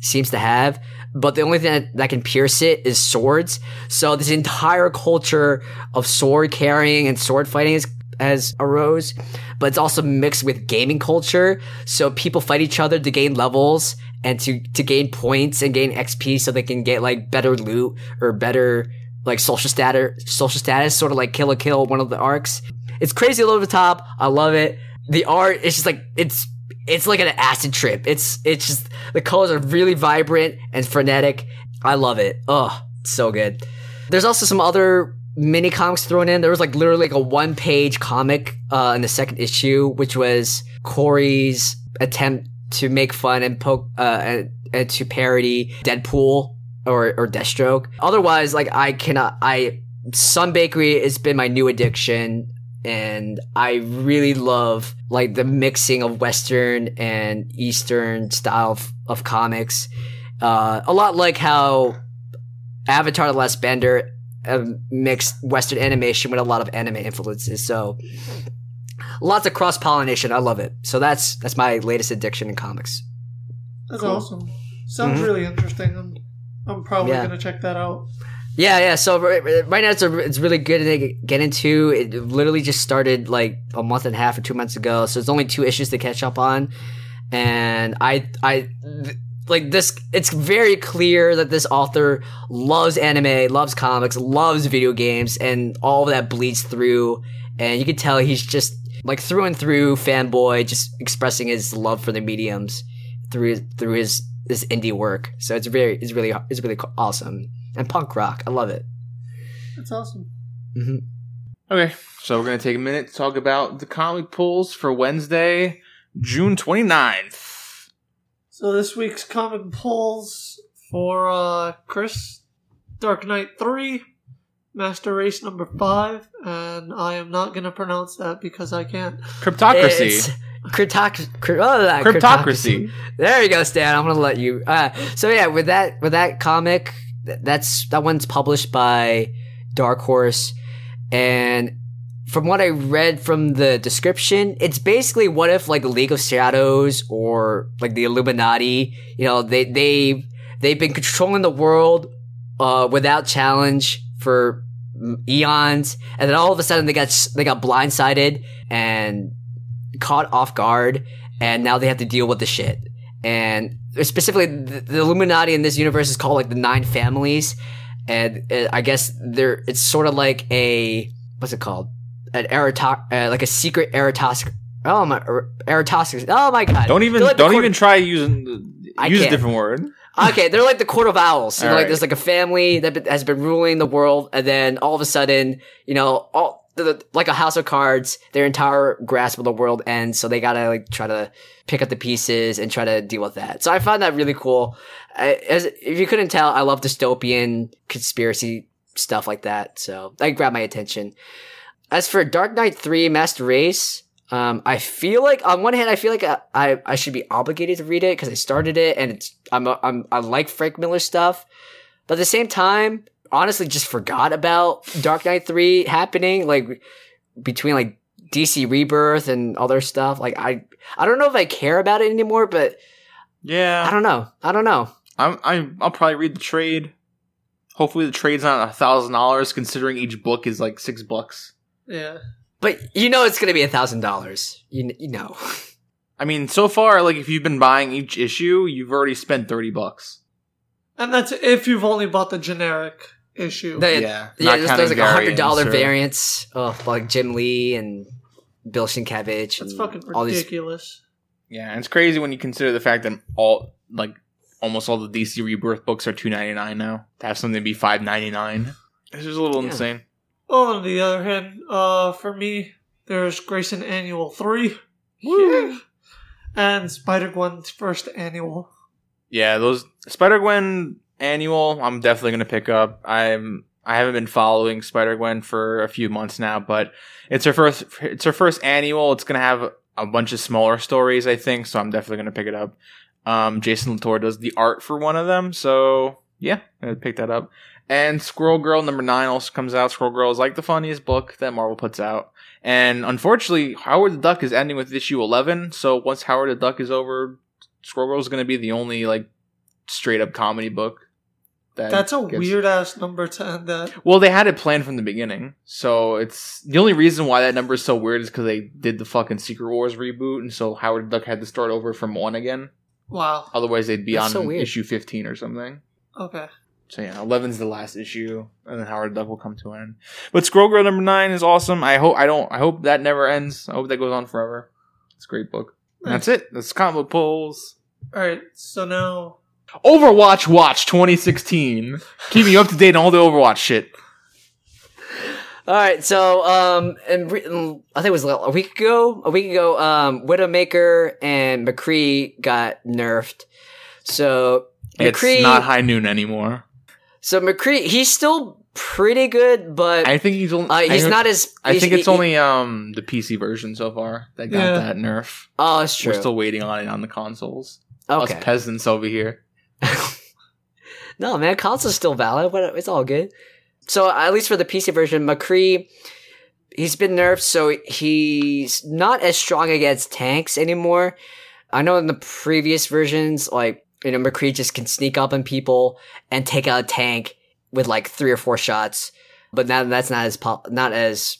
seems to have. But the only thing that, that can pierce it is swords. So this entire culture of sword carrying and sword fighting is has arose, but it's also mixed with gaming culture. So people fight each other to gain levels and to, to gain points and gain XP so they can get like better loot or better like social status, social status, sort of like Kill la Kill, one of the arcs. It's crazy over the top. I love it. The art is just like, it's, it's like an acid trip. It's, it's just, the colors are really vibrant and frenetic. I love it. Oh, so good. There's also some other mini comics thrown in. There was like literally like a one page comic uh, in the second issue, which was Corey's attempt to make fun and poke uh, and, and to parody Deadpool or or Deathstroke. Otherwise, like I cannot. I Sun Bakery has been my new addiction. And I really love like the mixing of Western and Eastern style of, of comics. Uh, a lot like how Avatar: The Last Bender uh, mixed Western animation with a lot of anime influences. So lots of cross pollination. I love it. So that's that's my latest addiction in comics. That's Cool. awesome. Sounds Mhm. really interesting. I'm, I'm probably Yeah. gonna check that out. Yeah, yeah. So right, right now it's a, it's really good to get into. It literally just started like a month and a half or two months ago. So it's only two issues to catch up on, and I I th- like this. It's very clear that this author loves anime, loves comics, loves video games, and all of that bleeds through. And you can tell he's just like through and through fanboy, just expressing his love for the mediums through through his his indie work. So it's very it's really it's really awesome and punk rock. I love it. That's awesome. hmm Okay, so we're going to take a minute to talk about the comic pulls for Wednesday, June 29th. So this week's comic pulls for uh, Chris, Dark Knight three, Master Race number five, and I am not gonna pronounce that because I can't. Cryptocracy. It's cryptoc- cry- oh, that Cryptocracy. There you go, Stan. I'm gonna let you. Uh, so yeah, with that with that comic, that's that one's published by Dark Horse, and from what I read from the description, it's basically what if like the League of Shadows or like the Illuminati, you know, they they they've been controlling the world uh, without challenge for eons, and then all of a sudden they got they got blindsided and caught off guard, and now they have to deal with the shit. And specifically, the, the Illuminati in this universe is called like the Nine Families, and uh, I guess they're it's sort of like a what's it called? An Eratos, uh, like a secret Eratos. Oh my, Eratos. Oh my god! Don't even don't even try using use a different word. Okay, they're like the Court of Owls. You know, like right. there's like a family that has been ruling the world, and then all of a sudden, you know, all the, the- like a house of cards, their entire grasp of the world ends. So they gotta like try to pick up the pieces and try to deal with that. So I found that really cool. I, as if you couldn't tell, I love dystopian conspiracy stuff like that. So that grabbed my attention. As for Dark Knight Three Master Race, um, I feel like on one hand, I feel like I, I, I should be obligated to read it because I started it and it's I'm, a, I'm I like Frank Miller stuff, but at the same time, honestly, just forgot about Dark Knight Three happening like between like DC Rebirth and other stuff. Like I I don't know if I care about it anymore, but yeah, I don't know. I don't know. I'm, I'm I'll probably read the trade. Hopefully, the trade's not a thousand dollars, considering each book is like six bucks. Yeah. But you know it's gonna be a thousand dollars. You you know. I mean, so far, like if you've been buying each issue, you've already spent thirty bucks. And that's if you've only bought the generic issue. The- yeah, Yeah, there's, there's like a hundred dollar dollar or- variants of like Jim Lee and Bill Sienkiewicz. That's fucking all these ridiculous. Yeah, and it's crazy when you consider the fact that all like almost all the DC Rebirth books are two ninety nine now. To have something be five ninety nine, it's just a little Yeah. insane. Oh, on the other hand, uh, for me, there's Grayson Annual 3. Woo. And Spider Gwen's first annual. Yeah, those Spider Gwen annual, I'm definitely gonna pick up. I'm I haven't been following Spider Gwen for a few months now, but it's her first it's her first annual. It's gonna have a bunch of smaller stories, I think, so I'm definitely gonna pick it up. Um, Jason Latour does the art for one of them, so yeah, I'm gonna pick that up. And Squirrel Girl number nine also comes out. Squirrel Girl is like the funniest book that Marvel puts out. And unfortunately, Howard the Duck is ending with issue 11. So once Howard the Duck is over, Squirrel Girl is going to be the only like straight up comedy book. That That's a gets- weird ass number to end at. Well, they had it planned from the beginning. So it's the only reason why that number is so weird is because they did the fucking Secret Wars reboot. And so Howard the Duck had to start over from one again. Wow. Otherwise, they'd be That's on so issue 15 or something. Okay. So yeah, 11's the last issue, and then Howard the Duck will come to an end. But Squirrel Girl number nine is awesome. I hope I don't. I hope that never ends. I hope that goes on forever. It's a great book. And that's it. That's comic book pulls. All right. So now, Overwatch Watch 2016. Keeping you up to date on all the Overwatch shit. All right, so um, and re- I think it was a week ago. A week ago, um, Widowmaker and McCree got nerfed. So It's McCree, not high noon anymore. So McCree, he's still pretty good, but I think he's only. uh, he's I, not as. I think it's he- only um the PC version so far that got Yeah. that nerf. Oh, that's true. We're still waiting on it on the consoles. Us okay. peasants over here. no, man, console's still valid. But it's all good. So at least for the PC version, McCree, he's been nerfed, so he's not as strong against tanks anymore. I know in the previous versions, like you know, McCree just can sneak up on people and take out a tank with like three or four shots. But now that's not as pop- not as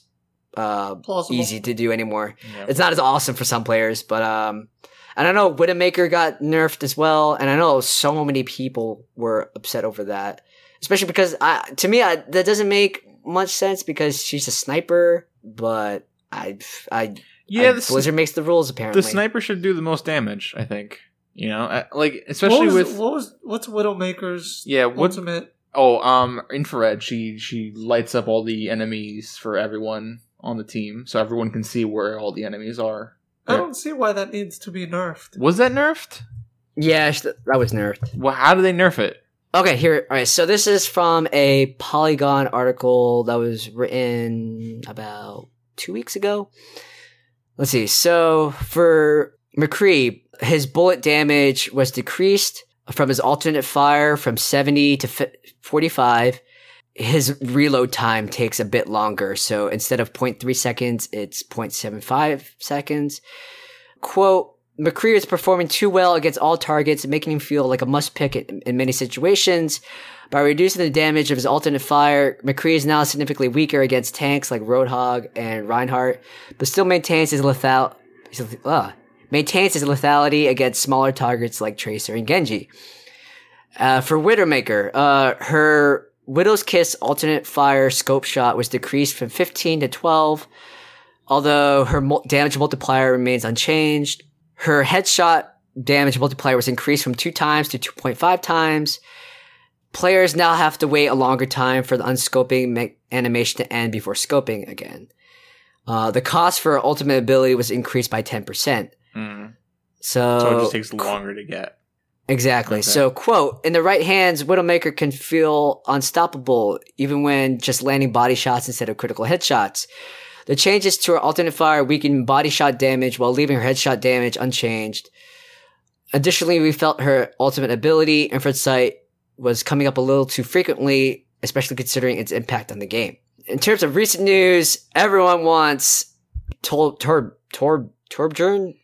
uh, plausible. easy to do anymore. Yeah. It's not as awesome for some players, but um, and I know Widowmaker got nerfed as well, and I know so many people were upset over that, especially because I, to me, I, that doesn't make much sense because she's a sniper, but I, I, Yeah, I- the, s- Blizzard makes the rules apparently. the sniper should do the most damage. I think. You know, uh, like What especially was, with what was what's Widowmaker's yeah. What ultimate? Oh, um, infrared. She she lights up all the enemies for everyone on the team, so everyone can see where all the enemies are. I don't see why that needs to be nerfed. Was that nerfed? Yeah, that was nerfed. Well, how do they nerf it? Okay, here. All right, so this is from a Polygon article that was written about two weeks ago. Let's see. So for McCree, his bullet damage was decreased from his alternate fire from 70 to fi- 45. His reload time takes a bit longer. So instead of 0.3 seconds, it's 0.75 seconds. Quote, McCree is performing too well against all targets, making him feel like a must pick in, in many situations. By reducing the damage of his alternate fire, McCree is now significantly weaker against tanks like Roadhog and Reinhardt, but still maintains his lethal, his, uh, maintains his lethality against smaller targets like Tracer and Genji. Uh, for Widowmaker, uh, her Widow's Kiss alternate fire scope shot was decreased from 15 to 12, although her mul- damage multiplier remains unchanged. Her headshot damage multiplier was increased from two times to 2.5 times. Players now have to wait a longer time for the unscoping me- animation to end before scoping again. Uh, the cost for her ultimate ability was increased by 10%. Hmm. So, So it just takes longer to get. Exactly. Okay. So, quote, in the right hands, Widowmaker can feel unstoppable, even when just landing body shots instead of critical headshots. The changes to her alternate fire weaken body shot damage while leaving her headshot damage unchanged. Additionally, we felt her ultimate ability, Infrared Sight, was coming up a little too frequently, especially considering its impact on the game. In terms of recent news, everyone wants Tor, Tor, Tor, Torbjorn?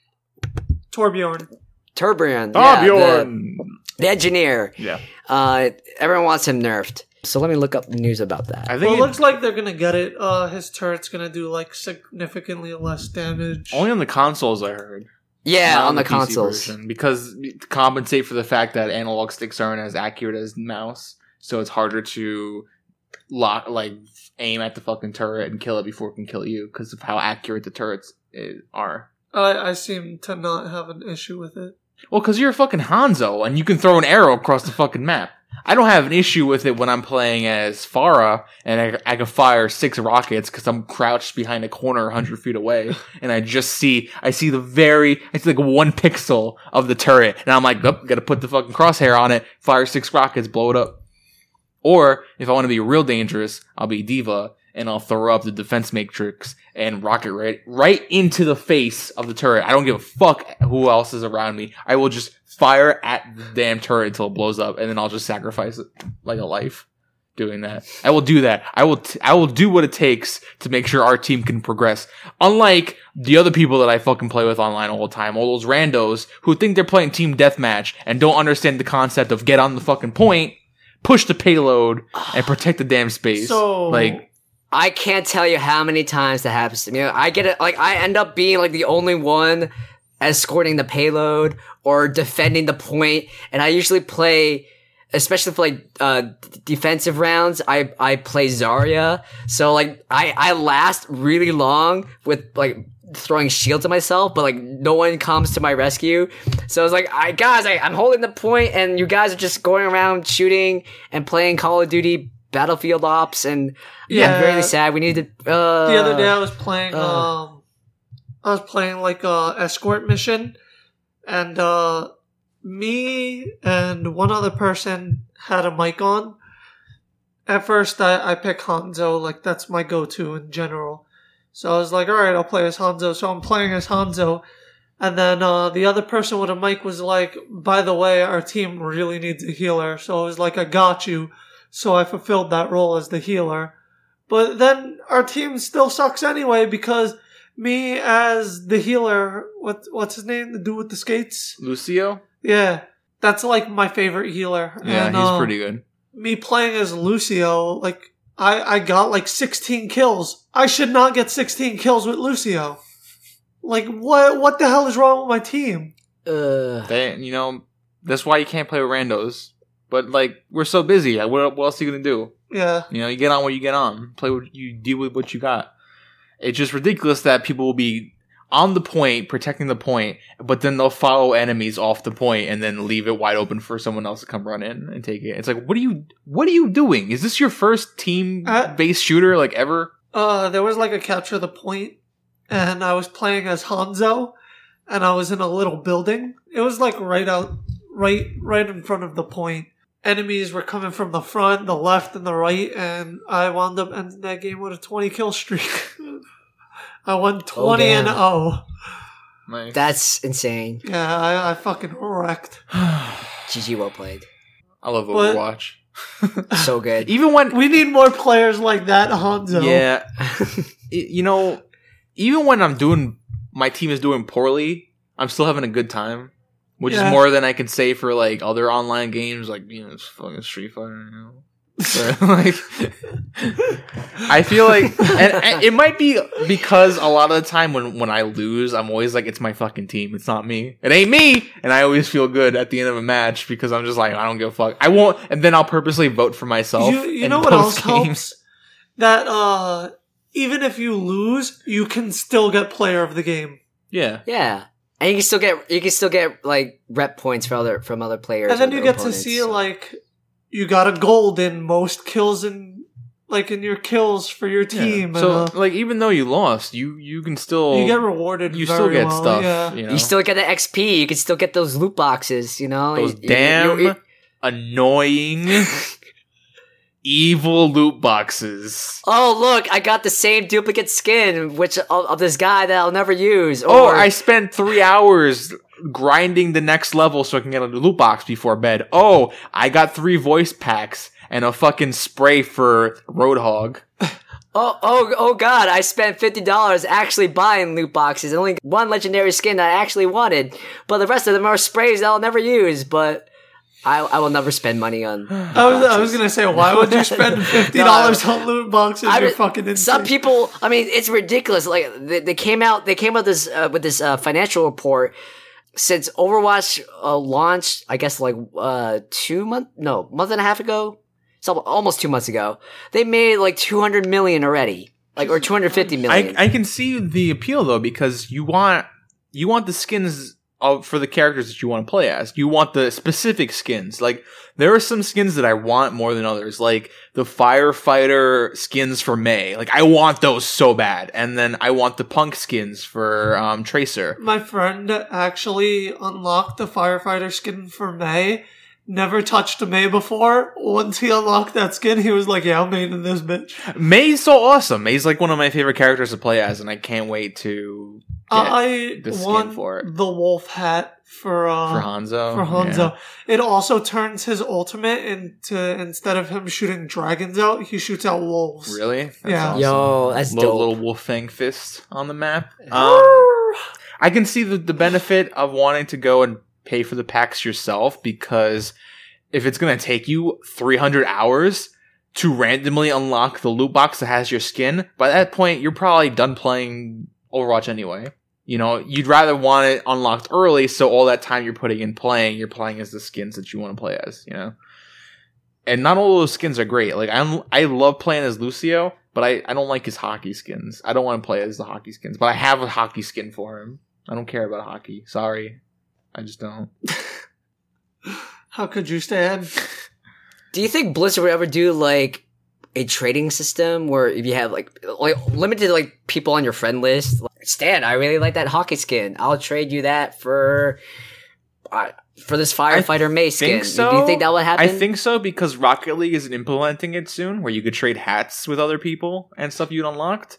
Torbjorn. Torbjorn. Oh, yeah, the- Bjorn. the engineer. Yeah, Uh, everyone wants him nerfed. So let me look up news about that. I Well, think it it- looks like they're gonna get it. Uh, his turret's gonna do like significantly less damage. only on the consoles. I heard. yeah, Not on the, PC consoles. version, because to compensate for the fact that analog sticks aren't as accurate as mouse, so it's harder to lock like aim at the fucking turret and kill it before it can kill you because of how accurate the turrets i- are. I, I seem to not have an issue with it. Well, because you're a fucking Hanzo and you can throw an arrow across the fucking map. I don't have an issue with it when I'm playing as Pharah and I, I can fire six rockets because I'm crouched behind a corner 100 feet away and I just see, I see the very, I see like one pixel of the turret and I'm like, nope, gotta put the fucking crosshair on it, fire six rockets, blow it up. Or if I want to be real dangerous, I'll be D.Va and I'll throw up the defense matrix and rocket right right into the face of the turret. I don't give a fuck who else is around me. I will just fire at the damn turret until it blows up, and then I'll just sacrifice it like a life doing that. I will do that. I will t- I will do what it takes to make sure our team can progress. Unlike the other people that I fucking play with online all the time, all those randos who think they're playing team deathmatch and don't understand the concept of get on the fucking point, push the payload, and protect the damn space. So like I can't tell you how many times that happens to me. I get it, like, I end up being like the only one escorting the payload or defending the point, and I usually play, especially for like, uh, defensive rounds, I, I play Zarya. So like, I, I last really long with like, throwing shields at myself, but like no one comes to my rescue. So it's like, I guys, I, I'm holding the point, and you guys are just going around shooting and playing Call of Duty Battlefield Ops, and yeah. I'm very sad. We need to. Uh, the other day I was playing uh. um I was playing like a escort mission and uh me and one other person had a mic on. At first I, I pick Hanzo, like that's my go to in general. So I was like, alright, I'll play as Hanzo. So I'm playing as Hanzo. And then uh, the other person with a mic was like, by the way, our team really needs a healer. So I was like, I got you. So I fulfilled that role as the healer. But then our team still sucks anyway because me as the healer, what what's his name? The dude with the skates? Lucio? Yeah. That's like my favorite healer. Yeah, And, he's uh, pretty good. Me playing as Lucio, like I I got like 16 kills. I should not get 16 kills with Lucio. Like what what the hell is wrong with my team? Uh, They, you know, that's why you can't play with randos. But like, we're so busy. What, what else are you gonna do? Yeah. You know, you get on what you get on. Play what you deal with what you got. It's just ridiculous that people will be on the point, protecting the point, but then they'll follow enemies off the point and then leave it wide open for someone else to come run in and take it. It's like, what are you, what are you doing? Is this your first team based shooter like ever? Uh, there was like a capture the point, and I was playing as Hanzo, and I was in a little building. It was like right out, right, right in front of the point. Enemies were coming from the front, the left, and the right, and I wound up ending that game with a 20 kill streak. I won 20 and damn. 0. Nice. that's insane. Yeah, I, I fucking wrecked. GG, well played. I love But- Overwatch. So good. Even when We need more players like that, Hanzo. Yeah. You know, even when I'm doing, my team is doing poorly, I'm still having a good time, which Yeah. is more than I can say for like other online games, like you know, it's fucking Street Fighter. You know? But, like, I feel like, and, and it might be because a lot of the time when when I lose, I'm always like, it's my fucking team, it's not me, it ain't me, and I always feel good at the end of a match because I'm just like, I don't give a fuck, I won't, and then I'll purposely vote for myself. You, you know what else post-games. helps? That uh, even if you lose, you can still get player of the game. Yeah. yeah, and you can still get you can still get like rep points from other from other players. and then you get to see so. like you got a gold in most kills in like in your kills for your team. So, uh, like, even though you lost, you you can still you get rewarded. you very still get well, stuff. Yeah. You know, You still get the XP. You can still get those loot boxes. You know those You- you- damn you- annoying, evil loot boxes. Oh look! I got the same duplicate skin, which of, this guy that I'll never use. Oh, I spent three hours grinding the next level so I can get a loot box before bed. Oh, I got three voice packs and a fucking spray for Roadhog. oh oh oh god! I spent fifty dollars actually buying loot boxes. and only one legendary skin that I actually wanted, but the rest of them are sprays that I'll never use. But I I will never spend money on. I was, I was gonna say, why would you spend fifty dollars on loot boxes? I You're fucking insane. Some people, I mean, it's ridiculous. Like they, they came out, they came out this uh, with this uh, financial report since Overwatch uh, launched. I guess like uh, two month, no, month and a half ago. So almost two months ago, they made like two hundred million already, like or two hundred fifty million. I I can see the appeal though because you want you want the skins of for the characters that you want to play as. You want the specific skins. Like there are some skins that I want more than others, like the firefighter skins for Mei. Like I want those so bad, and then I want the punk skins for um, Tracer. My friend actually unlocked the firefighter skin for Mei, never touched Mei before. Once he unlocked that skin, he was like, "Yeah, I'm making this bitch." Mei's so awesome. Mei's like one of my favorite characters to play as, and I can't wait to I the skin won for it. the wolf hat for uh, for Hanzo. for Hanzo. Yeah. It also turns his ultimate into instead of him shooting dragons out, he shoots out wolves. Really? That's Yeah. awesome. Yo, that's little dope. little wolf fang fist on the map. Um, I can see the, the benefit of wanting to go and pay for the packs yourself because if it's going to take you 300 hours to randomly unlock the loot box that has your skin, by that point you're probably done playing Overwatch anyway. You know, you'd rather want it unlocked early so all that time you're putting in playing, you're playing as the skins that you want to play as, you know? And not all those skins are great. Like I'm, I love playing as Lucio, but I, I don't like his hockey skins. I don't want to play as the hockey skins, but I have a hockey skin for him. I don't care about hockey. Sorry, I just don't. How could you stand? Do you think Blizzard would ever do like a trading system where if you have like like limited like people on your friend list, like, Stan, I really like that hockey skin. I'll trade you that for uh, for this firefighter Mei skin. so. Do you think that would happen? I think so because Rocket League is implementing it soon, where you could trade hats with other people and stuff you'd unlocked.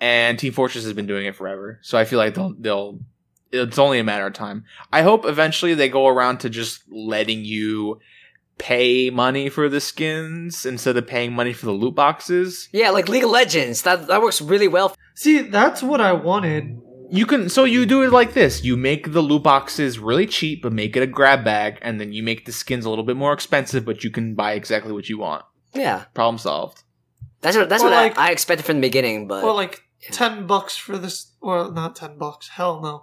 And Team Fortress has been doing it forever, so I feel like they'll they'll. It's only a matter of time. I hope eventually they go around to just letting you pay money for the skins instead of paying money for the loot boxes. Yeah, like League of Legends. That that works really well. See, that's what I wanted. You can so you do it like this. You make the loot boxes really cheap, but make it a grab bag, and then you make the skins a little bit more expensive, but you can buy exactly what you want. Yeah, Problem solved. that's what that's Or what like- I, I expected from the beginning. But Or like ten bucks for this, well not ten bucks. Hell no,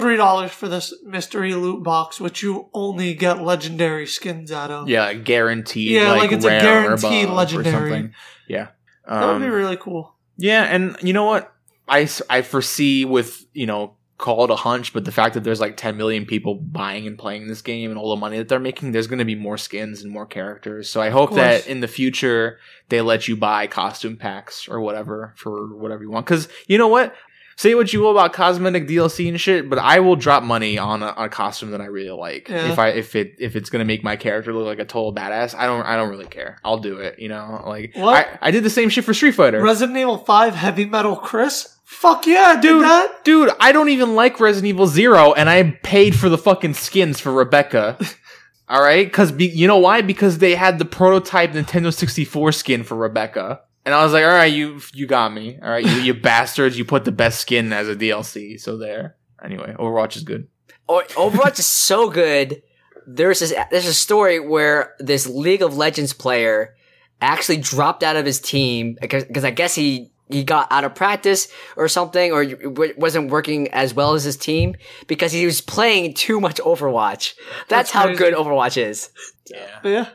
three dollars for this mystery loot box, which you only get legendary skins out of. Yeah, guaranteed. Yeah, like, like it's a guaranteed legendary. something. Yeah, that would be Um, really cool. yeah, and you know what? I, I foresee with you know call it a hunch, but the fact that there's like 10 million people buying and playing this game and all the money that they're making, there's going to be more skins and more characters. So I hope that in the future they let you buy costume packs or whatever for whatever you want. Because you know what? Say what you will about cosmetic DLC and shit, but I will drop money on a, on a costume that I really like. Yeah. If I if it if it's gonna make my character look like a total badass, I don't I don't really care. I'll do it. You know, like What? I, I did the same shit for Street Fighter. Resident Evil Five Heavy Metal Chris. Fuck yeah, dude. Dude, That dude, I don't even like Resident Evil Zero, and I paid for the fucking skins for Rebecca. All right, because be- you know why? Because they had the prototype Nintendo 64 skin for Rebecca, and I was like, all right, you you got me. All right, you, you bastards, you put the best skin as a DLC, so there. Anyway, Overwatch is good. O- Overwatch is so good. There's this there's a story where this League of Legends player actually dropped out of his team because I guess he he got out of practice or something or wasn't working as well as his team because he was playing too much Overwatch. That's, That's how crazy. good Overwatch is. Yeah, yeah,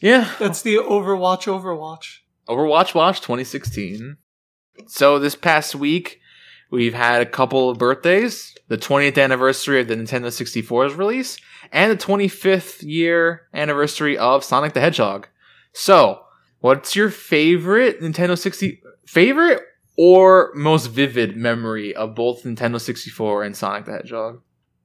yeah. that's the Overwatch. Overwatch. Overwatch Watch 2016. So this past week, we've had a couple of birthdays. The 20th anniversary of the Nintendo 64's release, and the 25th year anniversary of Sonic the Hedgehog. So, what's your favorite Nintendo 60 favorite or most vivid memory of both Nintendo 64 and Sonic the Hedgehog?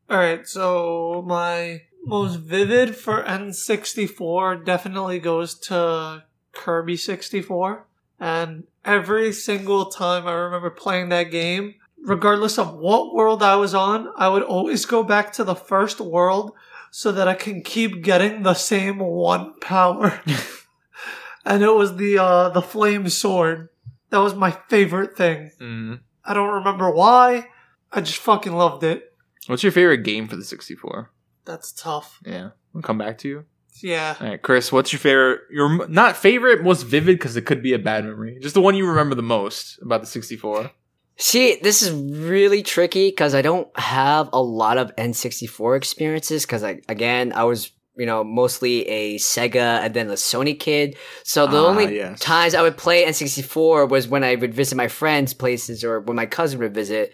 All right, so my most vivid for N64 definitely goes to Kirby 64. And every single time I remember playing that game, regardless of what world I was on, I would always go back to the first world so that I can keep getting the same one power. and it was the uh the flame sword. That was my favorite thing. Mm. I don't remember why. I just fucking loved it. What's your favorite game for the 64? That's tough. Yeah, we'll come back to you. Yeah. All right, Chris, what's your favorite? Your not favorite, most vivid because it could be a bad memory. Just the one you remember the most about the 64. See, this is really tricky because I don't have a lot of N64 experiences because I, again, I was, you know, mostly a Sega and then a Sony kid. So the Ah, only yes. times I would play N64 was when I would visit my friends' places or when my cousin would visit.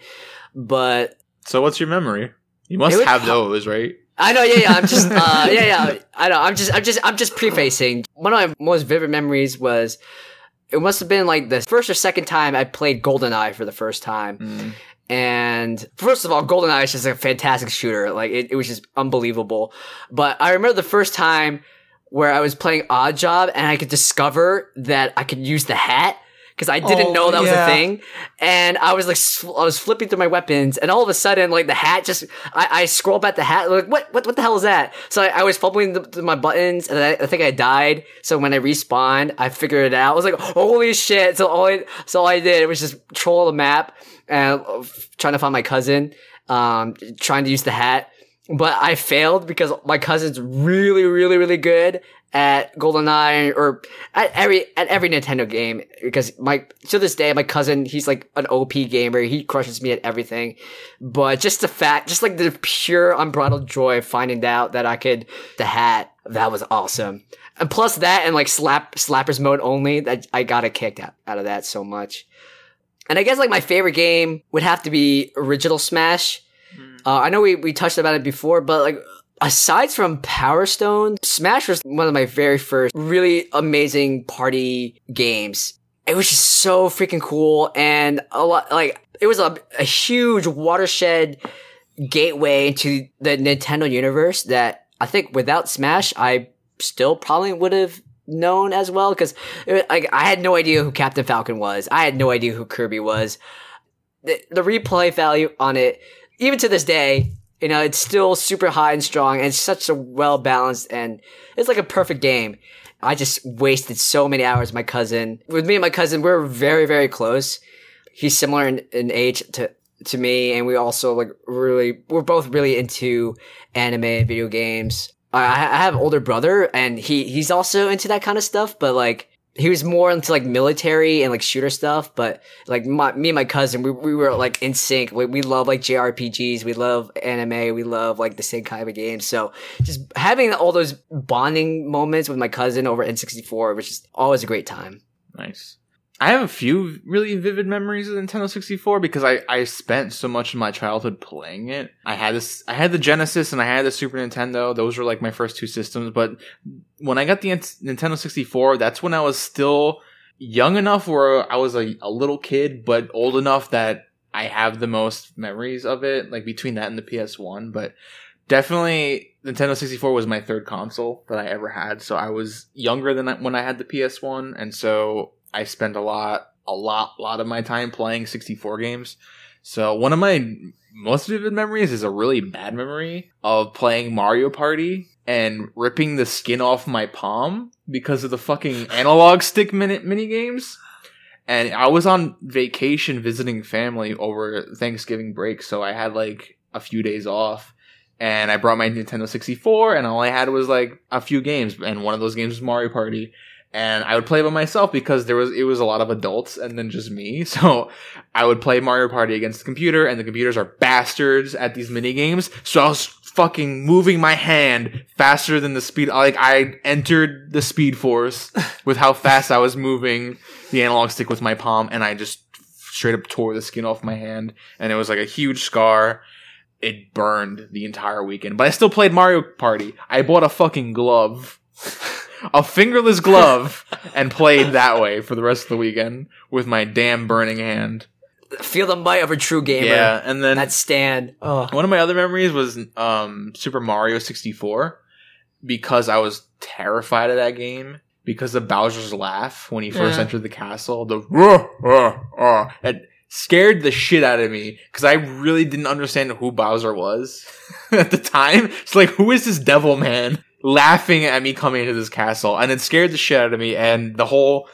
But So, what's your memory? You must have pro- those, right? I know, yeah, yeah. I'm just, uh, yeah, yeah. I know. I'm just, I'm just, I'm just prefacing. One of my most vivid memories was, it must have been like the first or second time I played GoldenEye for the first time, Mm. And first of all, GoldenEye is just a fantastic shooter. Like it, it was just unbelievable. But I remember the first time where I was playing Oddjob and I could discover that I could use the hat because I didn't Oh, know that was yeah. a thing. And I was like, I was flipping through my weapons, and all of a sudden, like the hat just, I, I scroll back the hat, like what, what, what the hell is that? So I, I was fumbling the, the- my buttons, and I, I think I died. So when I respawned, I figured it out. I was like, holy shit! So all I, so all I did was just troll the map and uh, trying to find my cousin, um, trying to use the hat. But I failed because my cousin's really, really, really good at GoldenEye or at every at every Nintendo game. Because my to this day, my cousin he's like an OP gamer. He crushes me at everything. But just the fact, just like the pure unbridled joy of finding out that I could the hat that was awesome. And plus that and like slap slappers mode only that I got a kick out, out of that so much. And I guess like my favorite game would have to be original Smash. Uh, I know we, we touched about it before, but like aside from Power Stone, Smash was one of my very first really amazing party games. It was just so freaking cool and a lot like it was a, a huge watershed gateway into the Nintendo universe that I think without Smash I still probably would have known as well because like I had no idea who Captain Falcon was. I had no idea who Kirby was. The, the replay value on it, even to this day, you know, it's still super high and strong and such a well balanced and it's like a perfect game. I just wasted so many hours with my cousin. With me and my cousin, we're very, very close. He's similar in, in age to, to me and we also like really, we're both really into anime and video games. I, I have an older brother and he, he's also into that kind of stuff, but like, he was more into like military and like shooter stuff, but like my, me and my cousin, we, we were like in sync. We, we love like JRPGs, we love anime, we love like the same kind of games. So just having all those bonding moments with my cousin over N64 was just always a great time. Nice. I have a few really vivid memories of Nintendo 64 because I, I spent so much of my childhood playing it. I had this I had the Genesis and I had the Super Nintendo. Those were like my first two systems, but when I got the Nintendo 64, that's when I was still young enough where I was a, a little kid but old enough that I have the most memories of it like between that and the PS1, but definitely Nintendo 64 was my third console that I ever had. So I was younger than when I had the PS1 and so I spent a lot, a lot, lot of my time playing 64 games. So one of my most vivid memories is a really bad memory of playing Mario Party and ripping the skin off my palm because of the fucking analog stick minute mini games. And I was on vacation visiting family over Thanksgiving break, so I had like a few days off. And I brought my Nintendo 64, and all I had was like a few games, and one of those games was Mario Party and I would play by myself because there was it was a lot of adults and then just me. So I would play Mario Party against the computer, and the computers are bastards at these mini games. So I was fucking moving my hand faster than the speed. Like I entered the Speed Force with how fast I was moving the analog stick with my palm, and I just straight up tore the skin off my hand, and it was like a huge scar. It burned the entire weekend, but I still played Mario Party. I bought a fucking glove a fingerless glove and played that way for the rest of the weekend with my damn burning hand. Feel the might of a true gamer. Yeah, and then That stand. Oh. one of my other memories was um, Super Mario 64 because I was terrified of that game because of Bowser's laugh when he first Yeah. entered the castle. The "Ruh, uh, uh," it scared the shit out of me because I really didn't understand who Bowser was at the time. It's like, who is this devil man laughing at me coming into this castle? And it scared the shit out of me. And the whole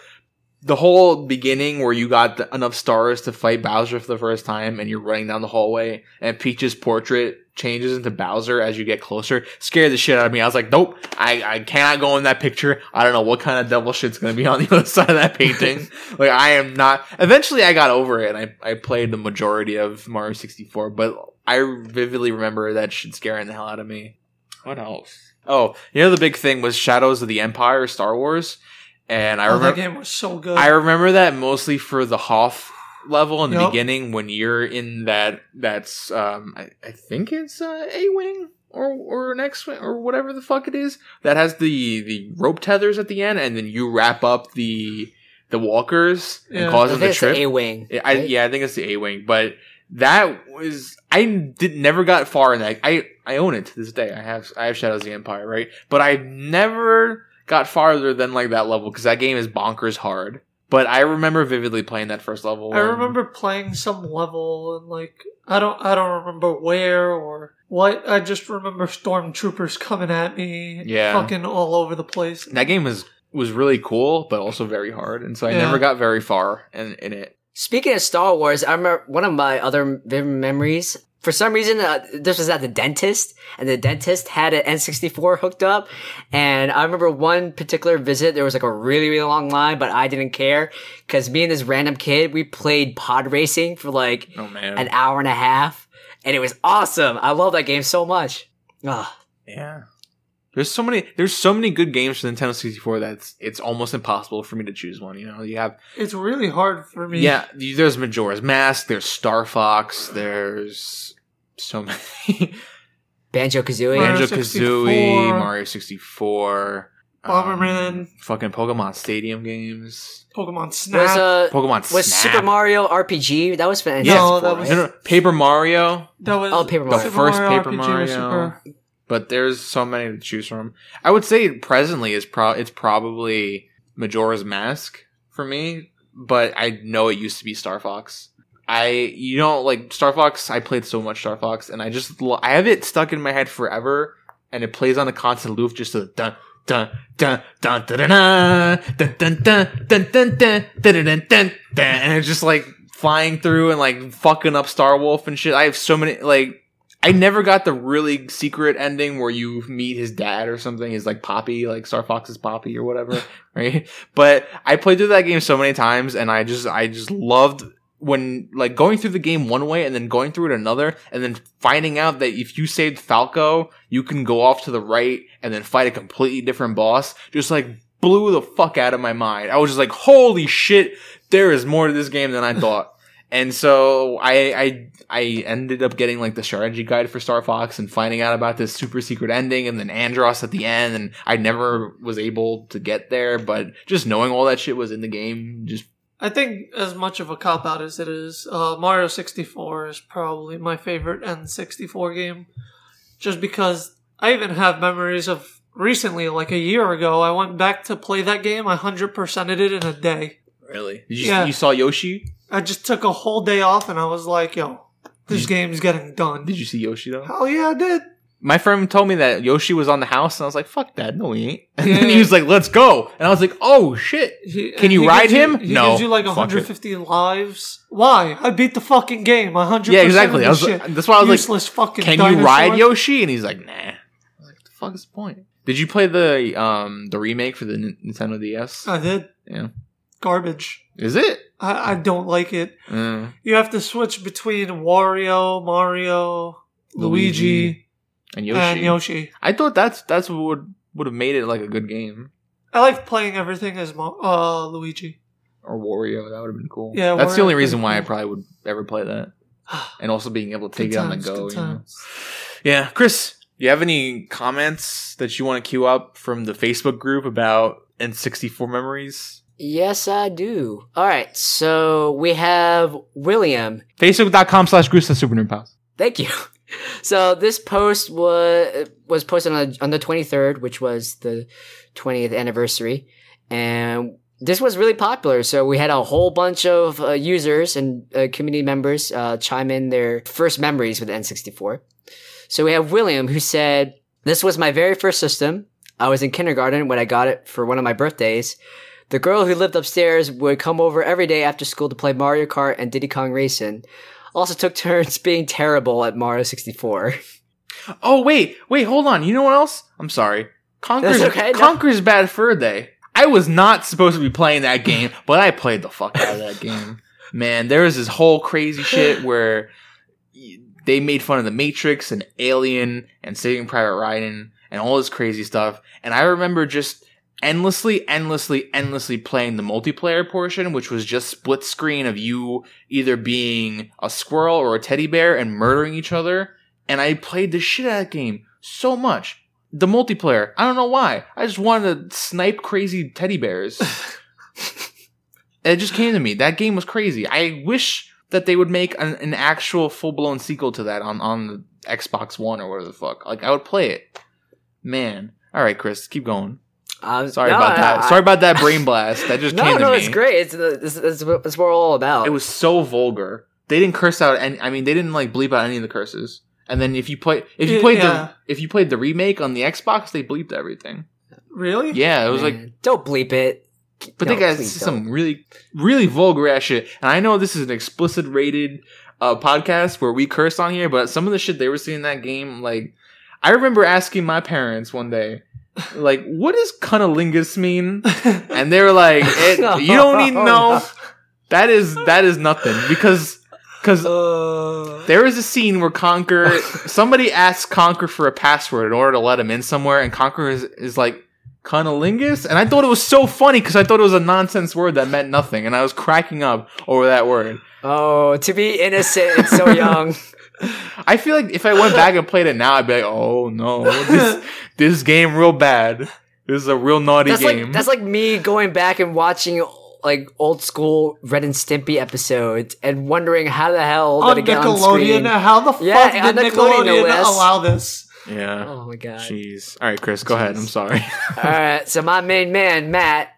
the whole beginning where you got the, enough stars to fight Bowser for the first time and you're running down the hallway and Peach's portrait changes into Bowser as you get closer scared the shit out of me. I was like, nope, I, I cannot go in that picture. I don't know what kind of devil shit's going to be on the other side of that painting. like, I am not. Eventually, I got over it and I, I played the majority of Mario 64, but I vividly remember that shit scaring the hell out of me. What else? Oh, you know, the big thing was Shadows of the Empire, Star Wars. And I Oh, remember that game was so good. I remember that mostly for the Hoth level in the Yup. beginning when you're in that that's um I, I think it's uh, A wing or or an X wing or whatever the fuck it is that has the the rope tethers at the end and then you wrap up the the walkers Yeah. and I cause think the it's trip. A wing. Yeah, I, yeah, I think it's the A wing, but that was I did never got far in that. I I own it to this day. I have I have Shadows of the Empire, right? But I never got farther than like that level because that game is bonkers hard. But I remember vividly playing that first level. I remember playing some level and like I don't I don't remember where or what. I just remember stormtroopers coming at me, Yeah. fucking all over the place. that game was was really cool, but also very hard, and so I Yeah. never got very far in in it. Speaking of Star Wars, I remember one of my other vivid memories. For some reason, uh, this was at the dentist, and the dentist had an N64 hooked up. And I remember one particular visit, there was like a really, really long line, but I didn't care because me and this random kid, we played pod racing for like Oh man, an hour and a half, and it was awesome. I love that game so much. Ah, Yeah. There's so many there's so many good games for Nintendo 64 that's it's almost impossible for me to choose one, you know. You have It's really hard for me. Yeah, there's Majora's Mask, there's Star Fox, there's so many Banjo Kazooie. Banjo Kazooie, Mario 64, Bomberman. um, fucking Pokemon Stadium games, Pokemon Snap. Was uh Pokemon was Snap. Super Mario RPG? That was fantastic. No, that was- No, no, Paper Mario, that was Oh, Paper the Mario. Super first Mario Paper RPG Mario. But there's so many to choose from. I would say presently is pro it's probably Majora's Mask for me, but I know it used to be Star Fox. I you know like Star Fox. I played so much Star Fox, and I just I have it stuck in my head forever, and it plays on a constant loop, just a dun dun dun dun dun dun dun dun dun dun dun dun dun dun, and it's just like flying through and like fucking up Star Wolf and shit. I have so many like I never got the really secret ending where you meet his dad or something. He's like Poppy, like Star Fox's Poppy or whatever, right? But I played through that game so many times, and I just, I just loved when like going through the game one way and then going through it another, and then finding out that if you saved Falco, you can go off to the right and then fight a completely different boss. Just like blew the fuck out of my mind. I was just like, holy shit, there is more to this game than I thought. And so I, I I ended up getting like the strategy guide for Star Fox and finding out about this super secret ending and then Andross at the end and I never was able to get there, but just knowing all that shit was in the game just I think as much of a cop out as it is, uh, Mario 64 is probably my favorite N64 game. Just because I even have memories of recently, like a year ago, I went back to play that game. I 100%ed it in a day. really. Did you, Yeah. you saw Yoshi? I just took a whole day off and I was like, yo, this game's getting done. Did you see Yoshi though? Hell yeah, I did. My friend told me that Yoshi was on the house and I was like, fuck that, no he ain't. And then he was like, let's go. And I was like, oh shit. He- Can you he ride gives you- him? he No. gives you like Fuck it. 150 lives. Why? I beat the fucking game. 100%. Yeah, exactly. I was, shit. that's why I was like, Useless fucking can dinosaur. you ride Yoshi? And he's like, nah. I was like, what the fuck is the point? Did you play the um the remake for the N- Nintendo DS? I did. yeah. Garbage. Is it? I, I don't like it. Mm. You have to switch between Wario, Mario, Luigi, Luigi, And Yoshi. and Yoshi. I thought that's that's what would would have made it like a good game. I like playing everything as Mo- uh, Luigi. Or Wario, that would have been cool. Yeah, that's the only reason be why I probably would ever play that. And also being able to take Good it on the go. You know? Yeah, Chris, do you have any comments that you want to queue up from the Facebook group about N64 memories? Yes, I do. All right, so we have William. Facebook.com slash Grusa Super Nerd Pals. Thank you. So this post was was posted on the, on the 23rd, which was the 20th anniversary, and this was really popular. So we had a whole bunch of uh, users and uh, community members uh, chime in their first memories with N64. So we have William who said, "This was my very first system. I was in kindergarten when I got it for one of my birthdays." The girl who lived upstairs would come over every day after school to play Mario Kart and Diddy Kong Racing. Also took turns being terrible at Mario 64. Oh, wait, wait, hold on. You know what else? I'm sorry. Conker's okay, no. Bad Fur Day. I was not supposed to be playing that game, but I played the fuck out of that game. Man, there was this whole crazy shit where they made fun of the Matrix and Alien and Saving Private Ryan and all this crazy stuff. And I remember just endlessly, endlessly, endlessly playing the multiplayer portion, which was just split screen of you either being a squirrel or a teddy bear and murdering each other. And I played the shit out of that game so much. The multiplayer, I don't know why. I just wanted to snipe crazy teddy bears. it just came to me. That game was crazy. I wish that they would make an, an actual full blown sequel to that on on the Xbox One or whatever the fuck. Like I would play it. Man. All right, Chris, keep going. Uh, Sorry no, about that. I- Sorry about that brain blast. That just no, came to no, me. it's great. It's it's, it's, what- it's what we're all about. It was so vulgar. They didn't curse out any. I mean, they didn't like bleep out any of the curses. And then if you play, if you played yeah. the, if you played the remake on the Xbox, they bleeped everything. Really? Yeah, it was like, don't bleep it. but No, they got please some really, really vulgar ass shit. And I know this is an explicit rated uh, podcast where we curse on here, but some of the shit they were seeing in that game, like, I remember asking my parents one day, like, what does cunnilingus mean? And they were like, it, you don't need to know. That is that is nothing because because Uh, there is a scene where Conker somebody asks Conker for a password in order to let him in somewhere, and Conker is, is like cunnilingus, and I thought it was so funny because I thought it was a nonsense word that meant nothing, and I was cracking up over that word. oh, to be innocent and so young. I feel like if I went back and played it now, I'd be like, oh no, this this game real bad. This is a real naughty That's game. like that's like me going back and watching like old school Ren and Stimpy episodes and wondering how the hell on did it get on Nickelodeon, screen. how the Yeah, fuck on did Nickelodeon, no Nickelodeon allow this? yeah. Oh my god! Jeez. All right, Chris, go ahead. I'm sorry. All right, so my main man Matt,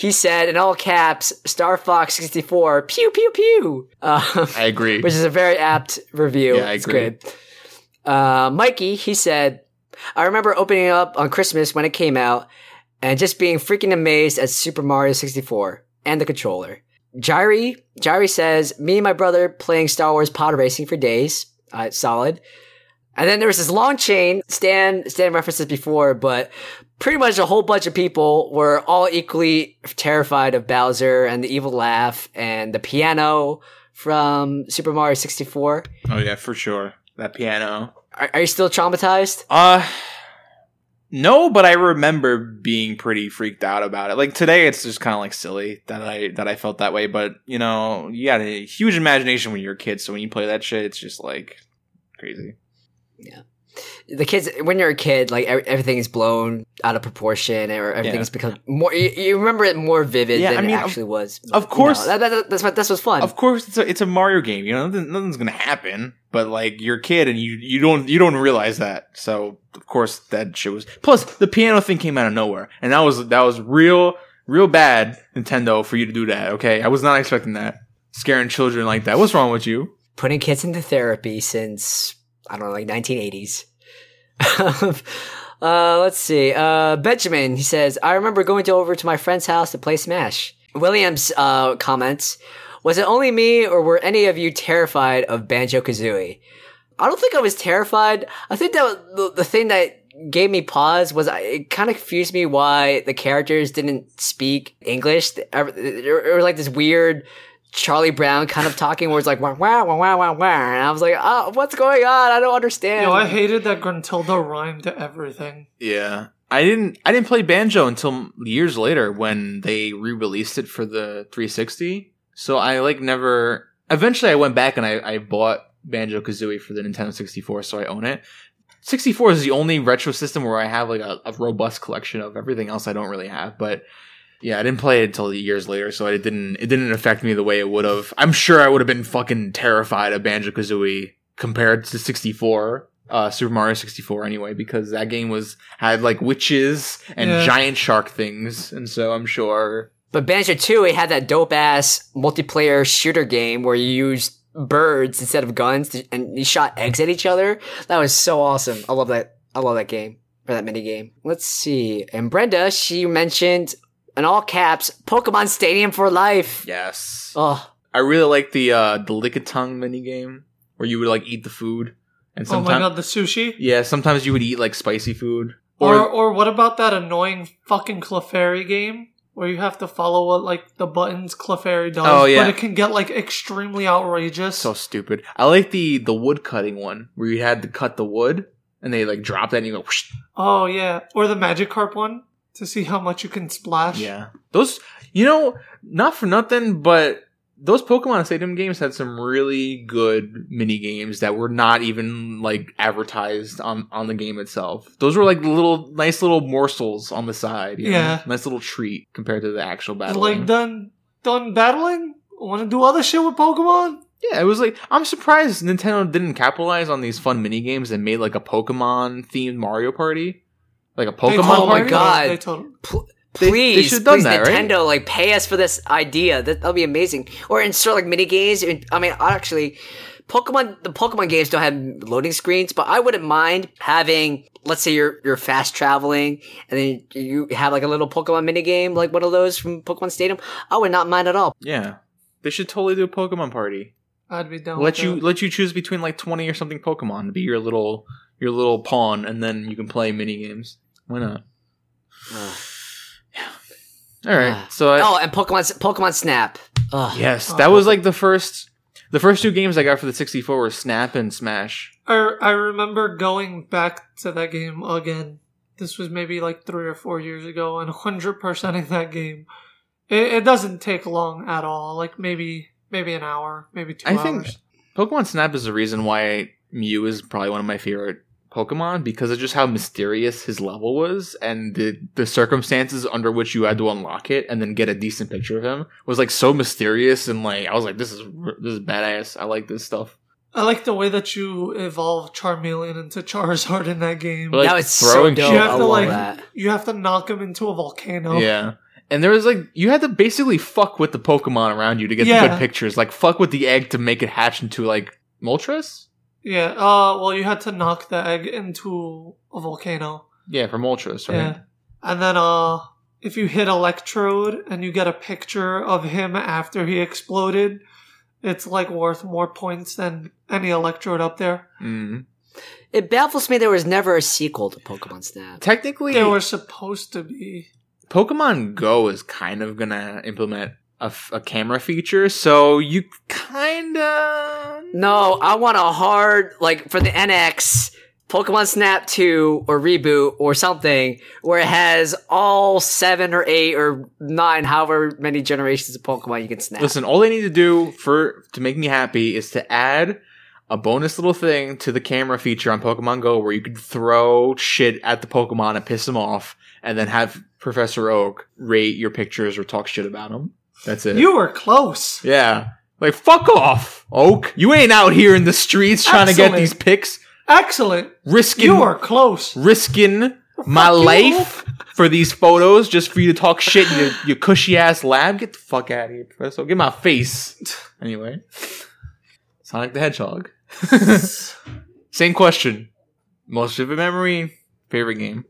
he said in all caps, "Star Fox 64, pew pew pew," uh, I agree. which is a very apt review. Yeah, I it's agree. good. Uh, Mikey, he said, "I remember opening it up on Christmas when it came out, and just being freaking amazed at Super Mario 64 and the controller." Jairi, Jairi says, "Me and my brother playing Star Wars pod racing for days. Uh, solid." And then there was this long chain. Stan Stan referenced this before, but pretty much a whole bunch of people were all equally terrified of Bowser and the evil laugh and the piano from Super Mario 64. oh yeah, for sure. That piano. Are, are you still traumatized? Uh no, but I remember being pretty freaked out about it. Like today it's just kind of like silly that I that I felt that way, but you know, you got a huge imagination when you're a kid, so when you play that shit it's just like crazy. The kids, when you're a kid, like ev- everything is blown out of proportion, or everything's become more. You, you remember it more vivid Yeah, than I mean, it of- actually was. of course. that, that, that's what that's what's fun. Of course it's a it's a Mario game, you know, nothing, nothing's going to happen, but like you're a kid and you you don't you don't realize that. So, of course that shit was Plus the piano thing came out of nowhere, and that was that was real real bad Nintendo for you to do that, okay? I was not expecting that. Scaring children like that. What's wrong with you? putting kids into therapy since I don't know, like 1980s. uh, let's see. Uh, Benjamin, he says, I remember going to over to my friend's house to play Smash. Williams uh, comments, was it only me or were any of you terrified of Banjo Kazooie? I don't think I was terrified. I think that the, the thing that gave me pause was I, it kind of confused me why the characters didn't speak English. Or, or like this weird Charlie Brown kind of talking where it's like wow wow wow wow wow wow and I was like oh what's going on I don't understand. You know, I hated that Gruntilda rhymed to everything. Yeah. I didn't I didn't play Banjo until years later when they re-released it for the 360. So I like never eventually I went back and I, I bought Banjo Kazooie for the Nintendo 64, so I own it. 64 is the only retro system where I have like a, a robust collection of everything else I don't really have. But yeah, I didn't play it until years later, so it didn't it didn't affect me the way it would have. I'm sure I would have been fucking terrified of Banjo Kazooie compared to 64. Uh, Super Mario 64 anyway, because that game was had like witches and Yeah. giant shark things, and so I'm sure But Banjo 2 it had that dope ass multiplayer shooter game where you used birds instead of guns to, and you shot eggs at each other. That was so awesome. I love that. I love that game or that mini game. Let's see. And Brenda, she mentioned in all caps, Pokemon Stadium for life. yes. Oh, I really like the uh the lick a tongue mini game where you would like eat the food, and Oh my sometimes god, the sushi. yeah, sometimes you would eat like spicy food. Or Or, or what about that annoying fucking Clefairy game where you have to follow what like the buttons Clefairy does, Oh, yeah. but it can get like extremely outrageous. so stupid. I like the the wood cutting one where you had to cut the wood and they like drop that and you go. Whoosh. oh yeah, or the Magikarp one to see how much you can splash. Yeah, those you know not for nothing, but those Pokemon Stadium games had some really good mini games that were not even like advertised on on the game itself. Those were like little nice little morsels on the side. you know? Yeah. nice little treat compared to the actual battle. Like done done battling. Want to do other shit with Pokemon? Yeah, it was like I'm surprised Nintendo didn't capitalize on these fun mini games and made like a Pokemon themed Mario Party, like a Pokemon told- Oh my party. God. They told Pl- They- they please, should've done please, that, right? Nintendo, like pay us for this idea. That that'll be amazing. Or insert like mini games. I mean, actually, Pokemon the Pokemon games don't have loading screens, but I wouldn't mind having. Let's say you're you're fast traveling, and then you have like a little Pokemon mini game, like one of those from Pokemon Stadium. I would not mind at all. Yeah, they should totally do a Pokemon party. I'd be down. let with you that. let you choose between like twenty or something Pokemon to be your little your little pawn, and then you can play mini games. Why not? Yeah. All right, Ah. so I, oh, and Pokemon Pokemon Snap. Ugh. yes, Oh, that was like the first the first two games I got for the sixty four were Snap and Smash. I I remember going back to that game again. This was maybe like three or four years ago, and hundred percenting that game. It, it doesn't take long at all. Like maybe maybe an hour, maybe two I hours. think Pokemon Snap is the reason why Mew is probably one of my favorite Pokemon because of just how mysterious his level was and the the circumstances under which you had to unlock it and then get a decent picture of him was like so mysterious and like I was like this is this is badass. I like this stuff. I like the way that you evolve Charmeleon into Charizard in that game. But, like, that was so throwing dope. You have I to like that. you have to knock him into a volcano. Yeah. And there was like you had to basically fuck with the Pokemon around you to get the good pictures. Like fuck with the egg to make it hatch into like Moltres? Yeah. Uh. Well, you had to knock the egg into a volcano. Yeah, from Moltres, right? Yeah. And then uh, if you hit Electrode and you get a picture of him after he exploded, it's like worth more points than any Electrode up there. Mm. It baffles me there was never a sequel to Pokemon Snap. Technically They were supposed to be. Pokemon Go is kind of gonna implement a, f- a camera feature, so you kind of No, I want a hard like for the NX Pokemon Snap 2 or reboot or something where it has all seven or eight or nine, however many generations of Pokemon you can snap. listen. All they need to do for to make me happy is to add a bonus little thing to the camera feature on Pokemon Go where you could throw shit at the Pokemon and piss them off, and then have Professor Oak rate your pictures or talk shit about them. That's it. You were close. yeah. Like fuck off, Oak. You ain't out here in the streets trying to get these pics, Excellent. risking You are close. risking my Fuck you, life for these photos just for you to talk shit in your, your cushy ass lab. Get the fuck out of here, Professor. Get my face. Anyway, Sonic the Hedgehog. Same question. Most vivid memory, favorite game.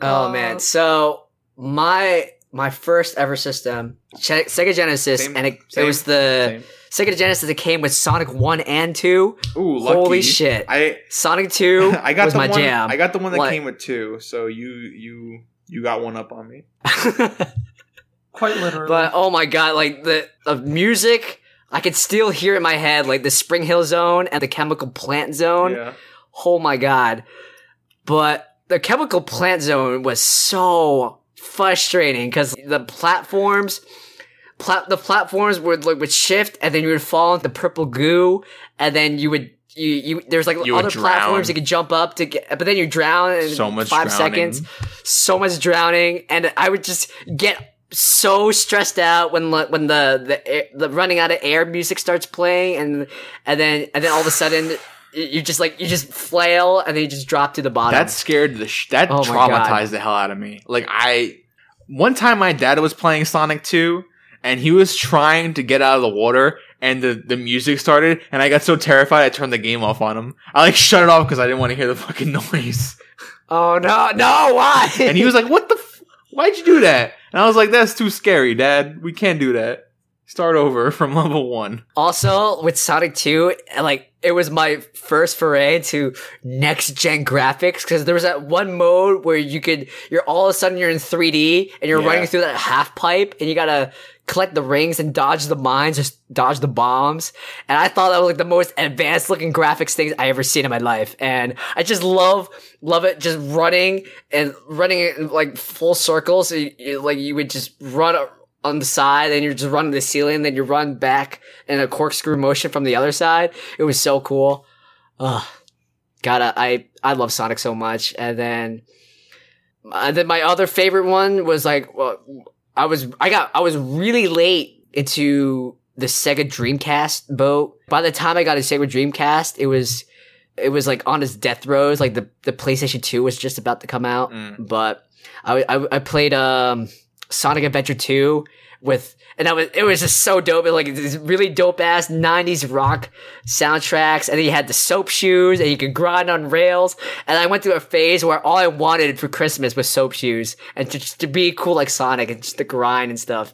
oh Uh, man. So my my first ever system, Sega Genesis, Same- and it, it was the Sega Genesis that came with Sonic 1 and 2. Ooh, lucky. Holy shit. I Sonic 2 I got was the my one. jam. I got the one that What? came with two. So you you you got one up on me. Quite literally. But oh my god, like the the music, I could still hear it in my head, like the Spring Hill Zone and the Chemical Plant Zone. Yeah. Oh my god. But the Chemical Plant Zone was so frustrating because the platforms, plat- the platforms would like would shift and then you would fall into purple goo and then you would. You, you there's like You other platforms you could jump up to get but then you drown in So much five drowning. seconds so much drowning, and I would just get so stressed out when when the the, air, the running out of air music starts playing, and and then and then all of a sudden you- just like you just flail and then you just drop to the bottom. That scared the sh- that Oh traumatized the hell out of me. Like I, one time my dad was playing Sonic Two, and he was trying to get out of the water, and the the music started, and I got so terrified I turned the game off on him. I like shut it off because I didn't want to hear the fucking noise. oh no no why? And he was like, "What the? F- Why'd you do that?" And I was like, "That's too scary, Dad. We can't do that. Start over from level one." Also, with Sonic 2, like, it was my first foray into next gen graphics because there was that one mode where you could, you're all of a sudden you're in 3D and you're Yeah. running through that half pipe and you gotta collect the rings and dodge the mines, just dodge the bombs. And I thought that was like the most advanced looking graphics things I ever seen in my life. And I just love, love it just running and running in like full circles. So you- like you would just run on the side and you're just running the ceiling, then you run back in a corkscrew motion from the other side. It was so cool. Ugh. Gotta, I, I love Sonic so much. And then, and then my other favorite one was like, well, I was, I got, I was really late into the Sega Dreamcast boat. by the time I got a Sega Dreamcast, it was it was like on its death throes. Like the the PlayStation Two was just about to come out, Mm. but I, I I played um Sonic Adventure Two with. And I was, it was just so dope. It was like this really dope ass 90s rock soundtracks. And then you had the soap shoes and you could grind on rails. And I went through a phase where all I wanted for Christmas was soap shoes and to, just to be cool like Sonic and just to grind and stuff.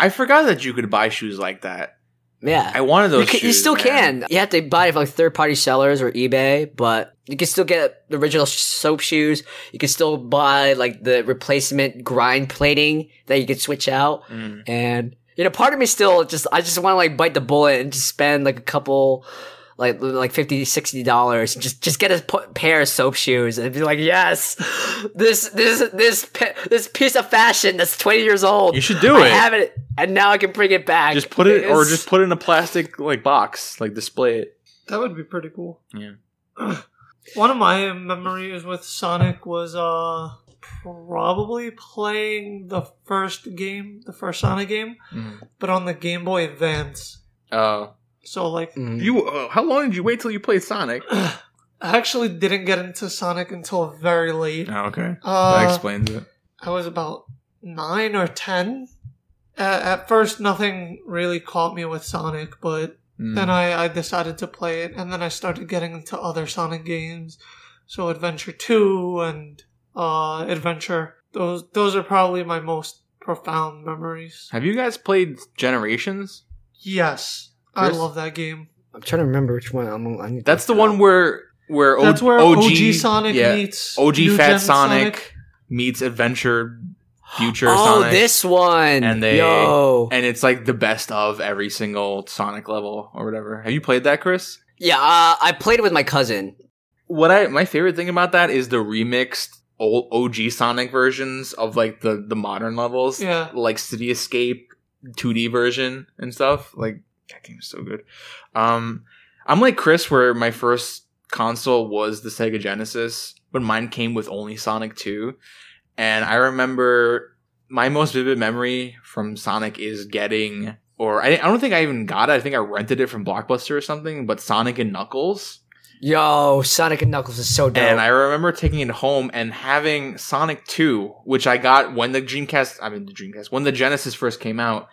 I forgot that you could buy shoes like that. Yeah. I wanted those you, can, shoes. you still man. can. You have to buy it from like third party sellers or eBay, but you can still get the original soap shoes. You can still buy like the replacement grind plating that you can switch out. Mm. And you know, part of me still just I just want to like bite the bullet and just spend like a couple. Like like 50 60 dollars, just just get a p- pair of soap shoes and be like, yes, this this this pi- this piece of fashion that's twenty years old. You should do I it. I have it, and now I can bring it back. Just put it, or just put it in a plastic like box, like display it. That would be pretty cool. Yeah. One of my memories with Sonic was uh probably playing the first game, the first Sonic game, Mm. but on the Game Boy Advance. Oh, So like Mm. you? Uh, how long did you wait till you played Sonic? I actually didn't get into Sonic until very late. Oh, okay, that Uh, explains it. I was about nine or ten. At, at first, nothing really caught me with Sonic, but Mm. then I, I decided to play it, and then I started getting into other Sonic games. So Adventure Two and uh, Adventure. Those those are probably my most profound memories. Have you guys played Generations? Yes, I love that game. I'm trying to remember which one. I'm, I need That's the look one up. where where O- That's where OG, OG, Sonic yeah, meets OG New Fat Gen Sonic, meets Adventure Future oh, Sonic. this one. And they- Yo. and it's like the best of every single Sonic level or whatever. Have you played that, Chris? yeah, uh, I played it with my cousin. What I my favorite thing about that is the remixed old OG Sonic versions of like the the modern levels. Yeah. Like City Escape 2D version and stuff. Like that game is so good. Um I'm like Chris where my first console was the Sega Genesis, but mine came with only Sonic 2. And I remember my most vivid memory from Sonic is getting or I, I don't think I even got it. I think I rented it from Blockbuster or something, but Sonic and Knuckles. Yo, Sonic and Knuckles is so dope. And I remember taking it home and having Sonic 2, which I got when the Dreamcast, I mean the Dreamcast, when the Genesis first came out,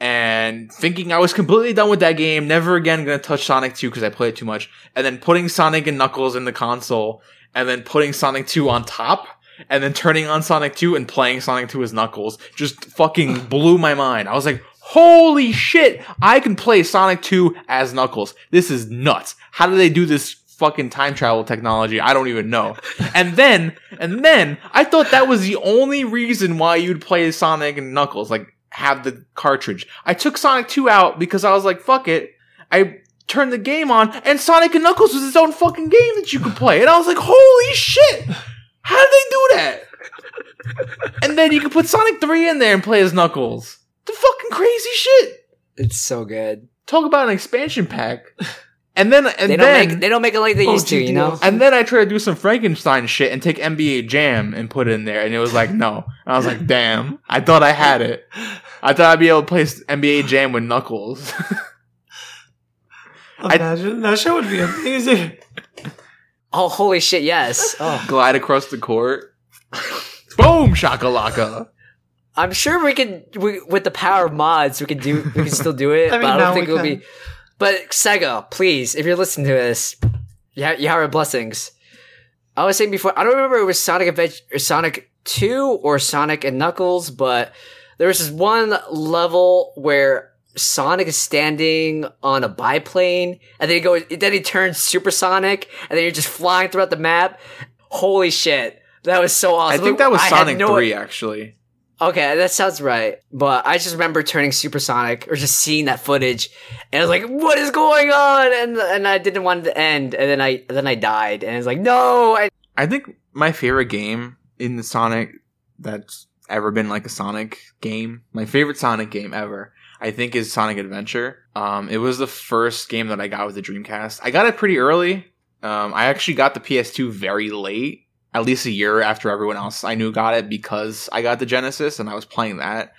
and thinking I was completely done with that game, never again gonna touch Sonic 2 because I played it too much, and then putting Sonic and Knuckles in the console, and then putting Sonic 2 on top, and then turning on Sonic 2 and playing Sonic 2 as Knuckles, just fucking blew my mind. I was like, holy shit, I can play Sonic 2 as Knuckles. This is nuts. How do they do this fucking time travel technology? I don't even know. And then, and then, I thought that was the only reason why you'd play Sonic and Knuckles, like, have the cartridge. I took Sonic 2 out because I was like, fuck it. I turned the game on, and Sonic and Knuckles was its own fucking game that you could play. And I was like, holy shit! How did they do that? and then you can put Sonic 3 in there and play as Knuckles. The fucking crazy shit! it's so good. Talk about an expansion pack. And then, and They don't then, make they don't make it like they used to, you know. And then I tried to do some Frankenstein shit and take NBA Jam and put it in there, and it was like, no. And I was like, damn. I thought I had it. I thought I'd be able to play NBA Jam with Knuckles. Imagine that shit would be amazing. Oh, holy shit! Yes. Oh, Glide across the court. Boom, shakalaka. I'm sure we can. We, with the power of mods, we can do. We can still do it. I mean, but I don't think it'll can. be. But Sega, please, if you're listening to this, you have, you have our blessings. I was saying before, I don't remember if it was Sonic Adventure, or Sonic Two, or Sonic and Knuckles, but there was this one level where Sonic is standing on a biplane, and then he goes, then he turns supersonic, and then you're just flying throughout the map. Holy shit, that was so awesome! I think that was had Sonic no- 3, actually. Okay, that sounds right. But I just remember turning supersonic or just seeing that footage, and I was like, "What is going on?" And and I didn't want it to end, and then I then I died, and it's like, "No!" I, I think my favorite game in the Sonic that's ever been like a Sonic game, my favorite Sonic game ever, I think is Sonic Adventure. Um, it was the first game that I got with the Dreamcast. I got it pretty early. Um, I actually got the PS2 very late, at least a year after everyone else I knew got it because I got the Genesis and I was playing that.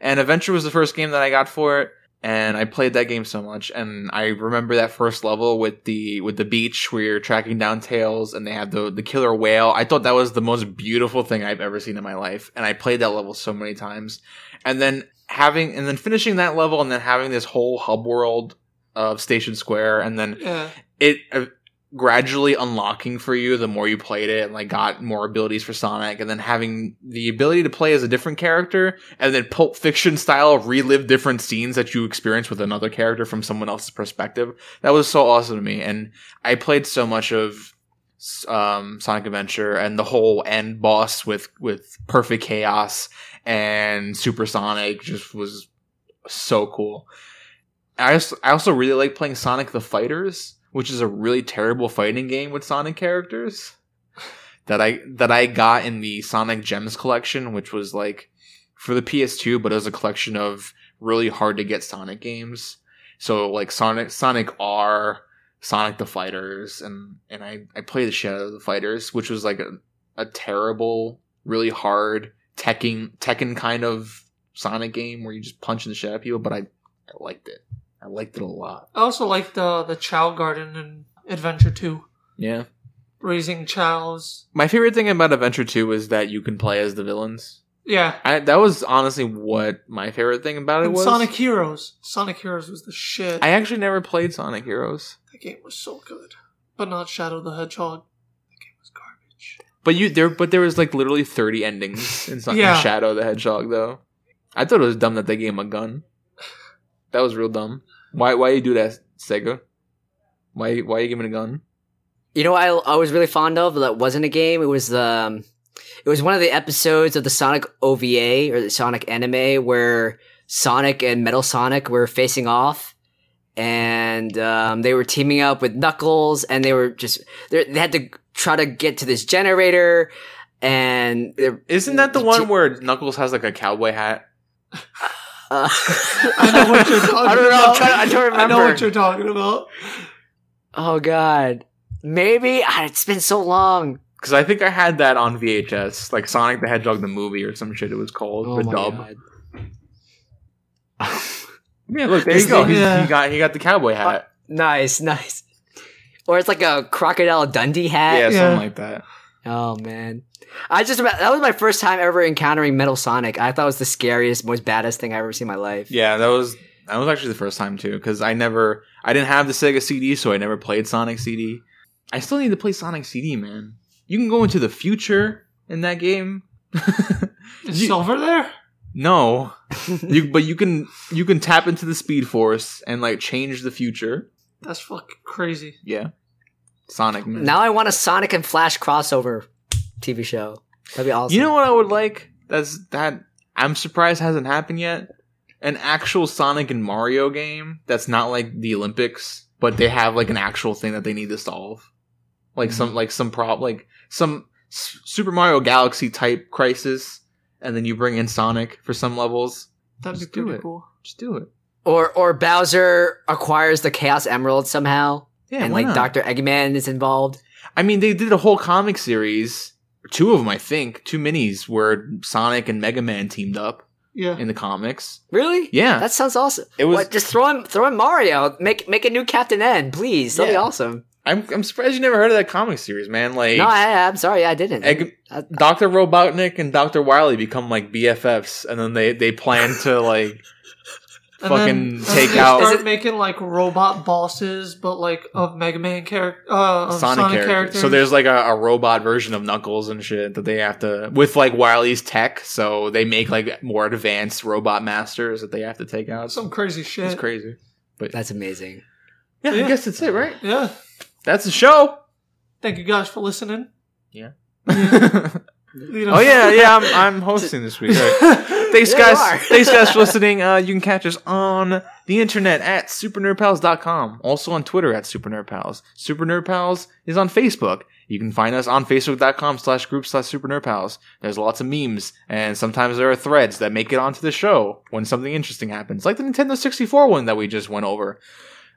And Adventure was the first game that I got for it. and I played that game so much. And I remember that first level with the with the beach where you're tracking down tails, and they have the the killer whale. I thought that was the most beautiful thing I've ever seen in my life, and I played that level so many times. And then having and then finishing that level, and then having this whole hub world of Station Square, and then Yeah. it uh, gradually unlocking for you the more you played it and like got more abilities for Sonic and then having the ability to play as a different character and then Pulp Fiction style relive different scenes that you experience with another character from someone else's perspective. That was so awesome to me and I played so much of um, Sonic Adventure and the whole end boss with with Perfect Chaos and Supersonic just was so cool. I also, I also really like playing Sonic the Fighters, which is a really terrible fighting game with Sonic characters that I that I got in the Sonic Gems collection, which was like for the PS2, but it was a collection of really hard to get Sonic games. So like Sonic Sonic R, Sonic the Fighters, and and I I played the shit out of the Fighters, which was like a, a terrible, really hard Tekken Tekken kind of Sonic game where you just punch in the shit out of people, but I, I liked it. I liked it a lot. I also liked the the Chao Garden and Adventure Two, Yeah. raising chows. My favorite thing about Adventure 2 is that you can play as the villains. Yeah. I, that was honestly what my favorite thing about it And was. Sonic Heroes. Sonic Heroes was the shit. I actually never played Sonic Heroes. That game was so good, but not Shadow the Hedgehog. That game was garbage. But you there but there was like literally 30 endings in, Son- in Yeah. Shadow the Hedgehog though. I thought it was dumb that they gave him a gun. That was real dumb. Why why you do that, Sega? Why why you giving a gun? You know what I, I was really fond of that wasn't a game? It was the um, it was one of the episodes of the Sonic OVA or the Sonic anime where Sonic and Metal Sonic were facing off and um, they were teaming up with Knuckles and they were just they they had to try to get to this generator and Isn't that the one where Knuckles has like a cowboy hat? uh, I know what you're talking I don't know. I'm about. trying, I don't remember. I know what you're talking about. oh god, maybe Ah, it's been so long. Because I think I had that on VHS, like Sonic the Hedgehog the movie or some shit. It was called Oh the my dub. god. Yeah, look there This you go. thing- He's, Yeah. He got he got the cowboy uh, hat. Nice, nice. Or it's like a crocodile Dundee hat. yeah, Yeah. something like that. Oh man, I just that was my first time ever encountering Metal Sonic. I thought it was the scariest, most baddest thing I ever seen in my life. Yeah, that was that was actually the first time too. Because I never I didn't have the Sega CD, so I never played Sonic CD. I still need to play Sonic CD, man. You can go into the future in that game. Is You- Silver there? No, you but you can you can tap into the Speed Force and like change the future. That's fucking crazy. Yeah, Sonic. Man. Now I want a Sonic and Flash crossover TV show. That'd be awesome. You know what I would like? That's that I'm surprised hasn't happened yet. An actual Sonic and Mario game that's not like the Olympics, but they have like an actual thing that they need to solve. Like mm-hmm. some like some prop like some S- Super Mario Galaxy type crisis and then you bring in Sonic for some levels. That'd Just be do pretty it. cool. Just do it. or or Bowser acquires the Chaos Emerald somehow, Yeah, and why like not? Doctor Eggman is involved. I mean, they did a whole comic series, two of them, I think, two minis where Sonic and Mega Man teamed up Yeah. in the comics. Really? Yeah, That sounds awesome. It was- What, just throw in throw in Mario. Make make a new Captain N, please. That'd be awesome. I'm I'm surprised you never heard of that comic series, man. Like, No, I, I'm sorry, I didn't. Egg, Dr. Robotnik and Dr. Wily become like BFFs, and then they they plan to like fucking then, take they out- Is Start it- making like robot bosses, but like of Mega Man character, uh, Sonic, Sonic, characters. characters. So there's like a, a robot version of Knuckles and shit that they have to with like Wily's tech. So they make like more advanced robot masters that they have to take out. some crazy shit. It's crazy. But that's amazing. Yeah, I guess that's it, right? Yeah. That's the show. Thank you guys for listening. Yeah. Yeah. You know- oh yeah, yeah. I'm, I'm hosting this week. All right. Thanks, Yeah, guys. Thanks, guys, for listening. Uh, you can catch us on the internet at supernerdpals.com. Also on Twitter at supernerdpals. Super Nerd Pals is on Facebook. You can find us on facebook.com slash group slash supernerdpals. There's lots of memes, and sometimes there are threads that make it onto the show when something interesting happens, like the Nintendo 64 one that we just went over.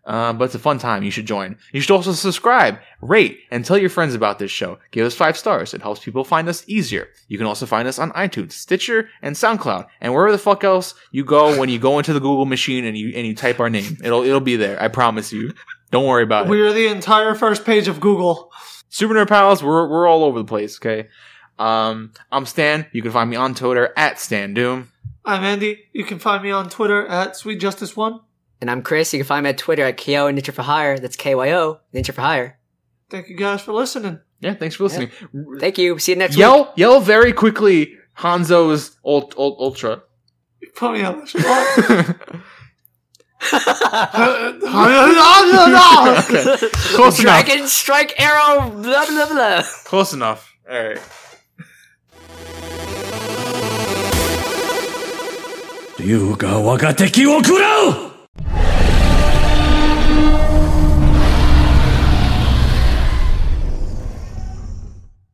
Uh, but it's a fun time. You should join. You should also subscribe, rate, and tell your friends about this show. Give us five stars. It helps people find us easier. You can also find us on iTunes, Stitcher, and SoundCloud, and wherever the fuck else you go when you go into the Google machine and you and you type our name. It'll it'll be there. I promise you. Don't worry about it. We are the entire first page of Google. Super Nerd Pals, we're we're all over the place. Okay. Um, I'm Stan. You can find me on Twitter at Stan Doom. I'm Andy. You can find me on Twitter at Sweet Justice One. And I'm Chris. You can find me at Twitter at Kyo Ninja for Hire. That's K Y O Ninja for Hire. Thank you guys for listening. Yeah, thanks for listening. Yeah. Thank you. See you next yell, week. Yell very quickly Hanzo's ult, ult, Ultra. You put me on the spot. okay. Close Dragon enough. strike arrow, blah, blah, blah. Close enough. All right. Ryuga waga! Thank you.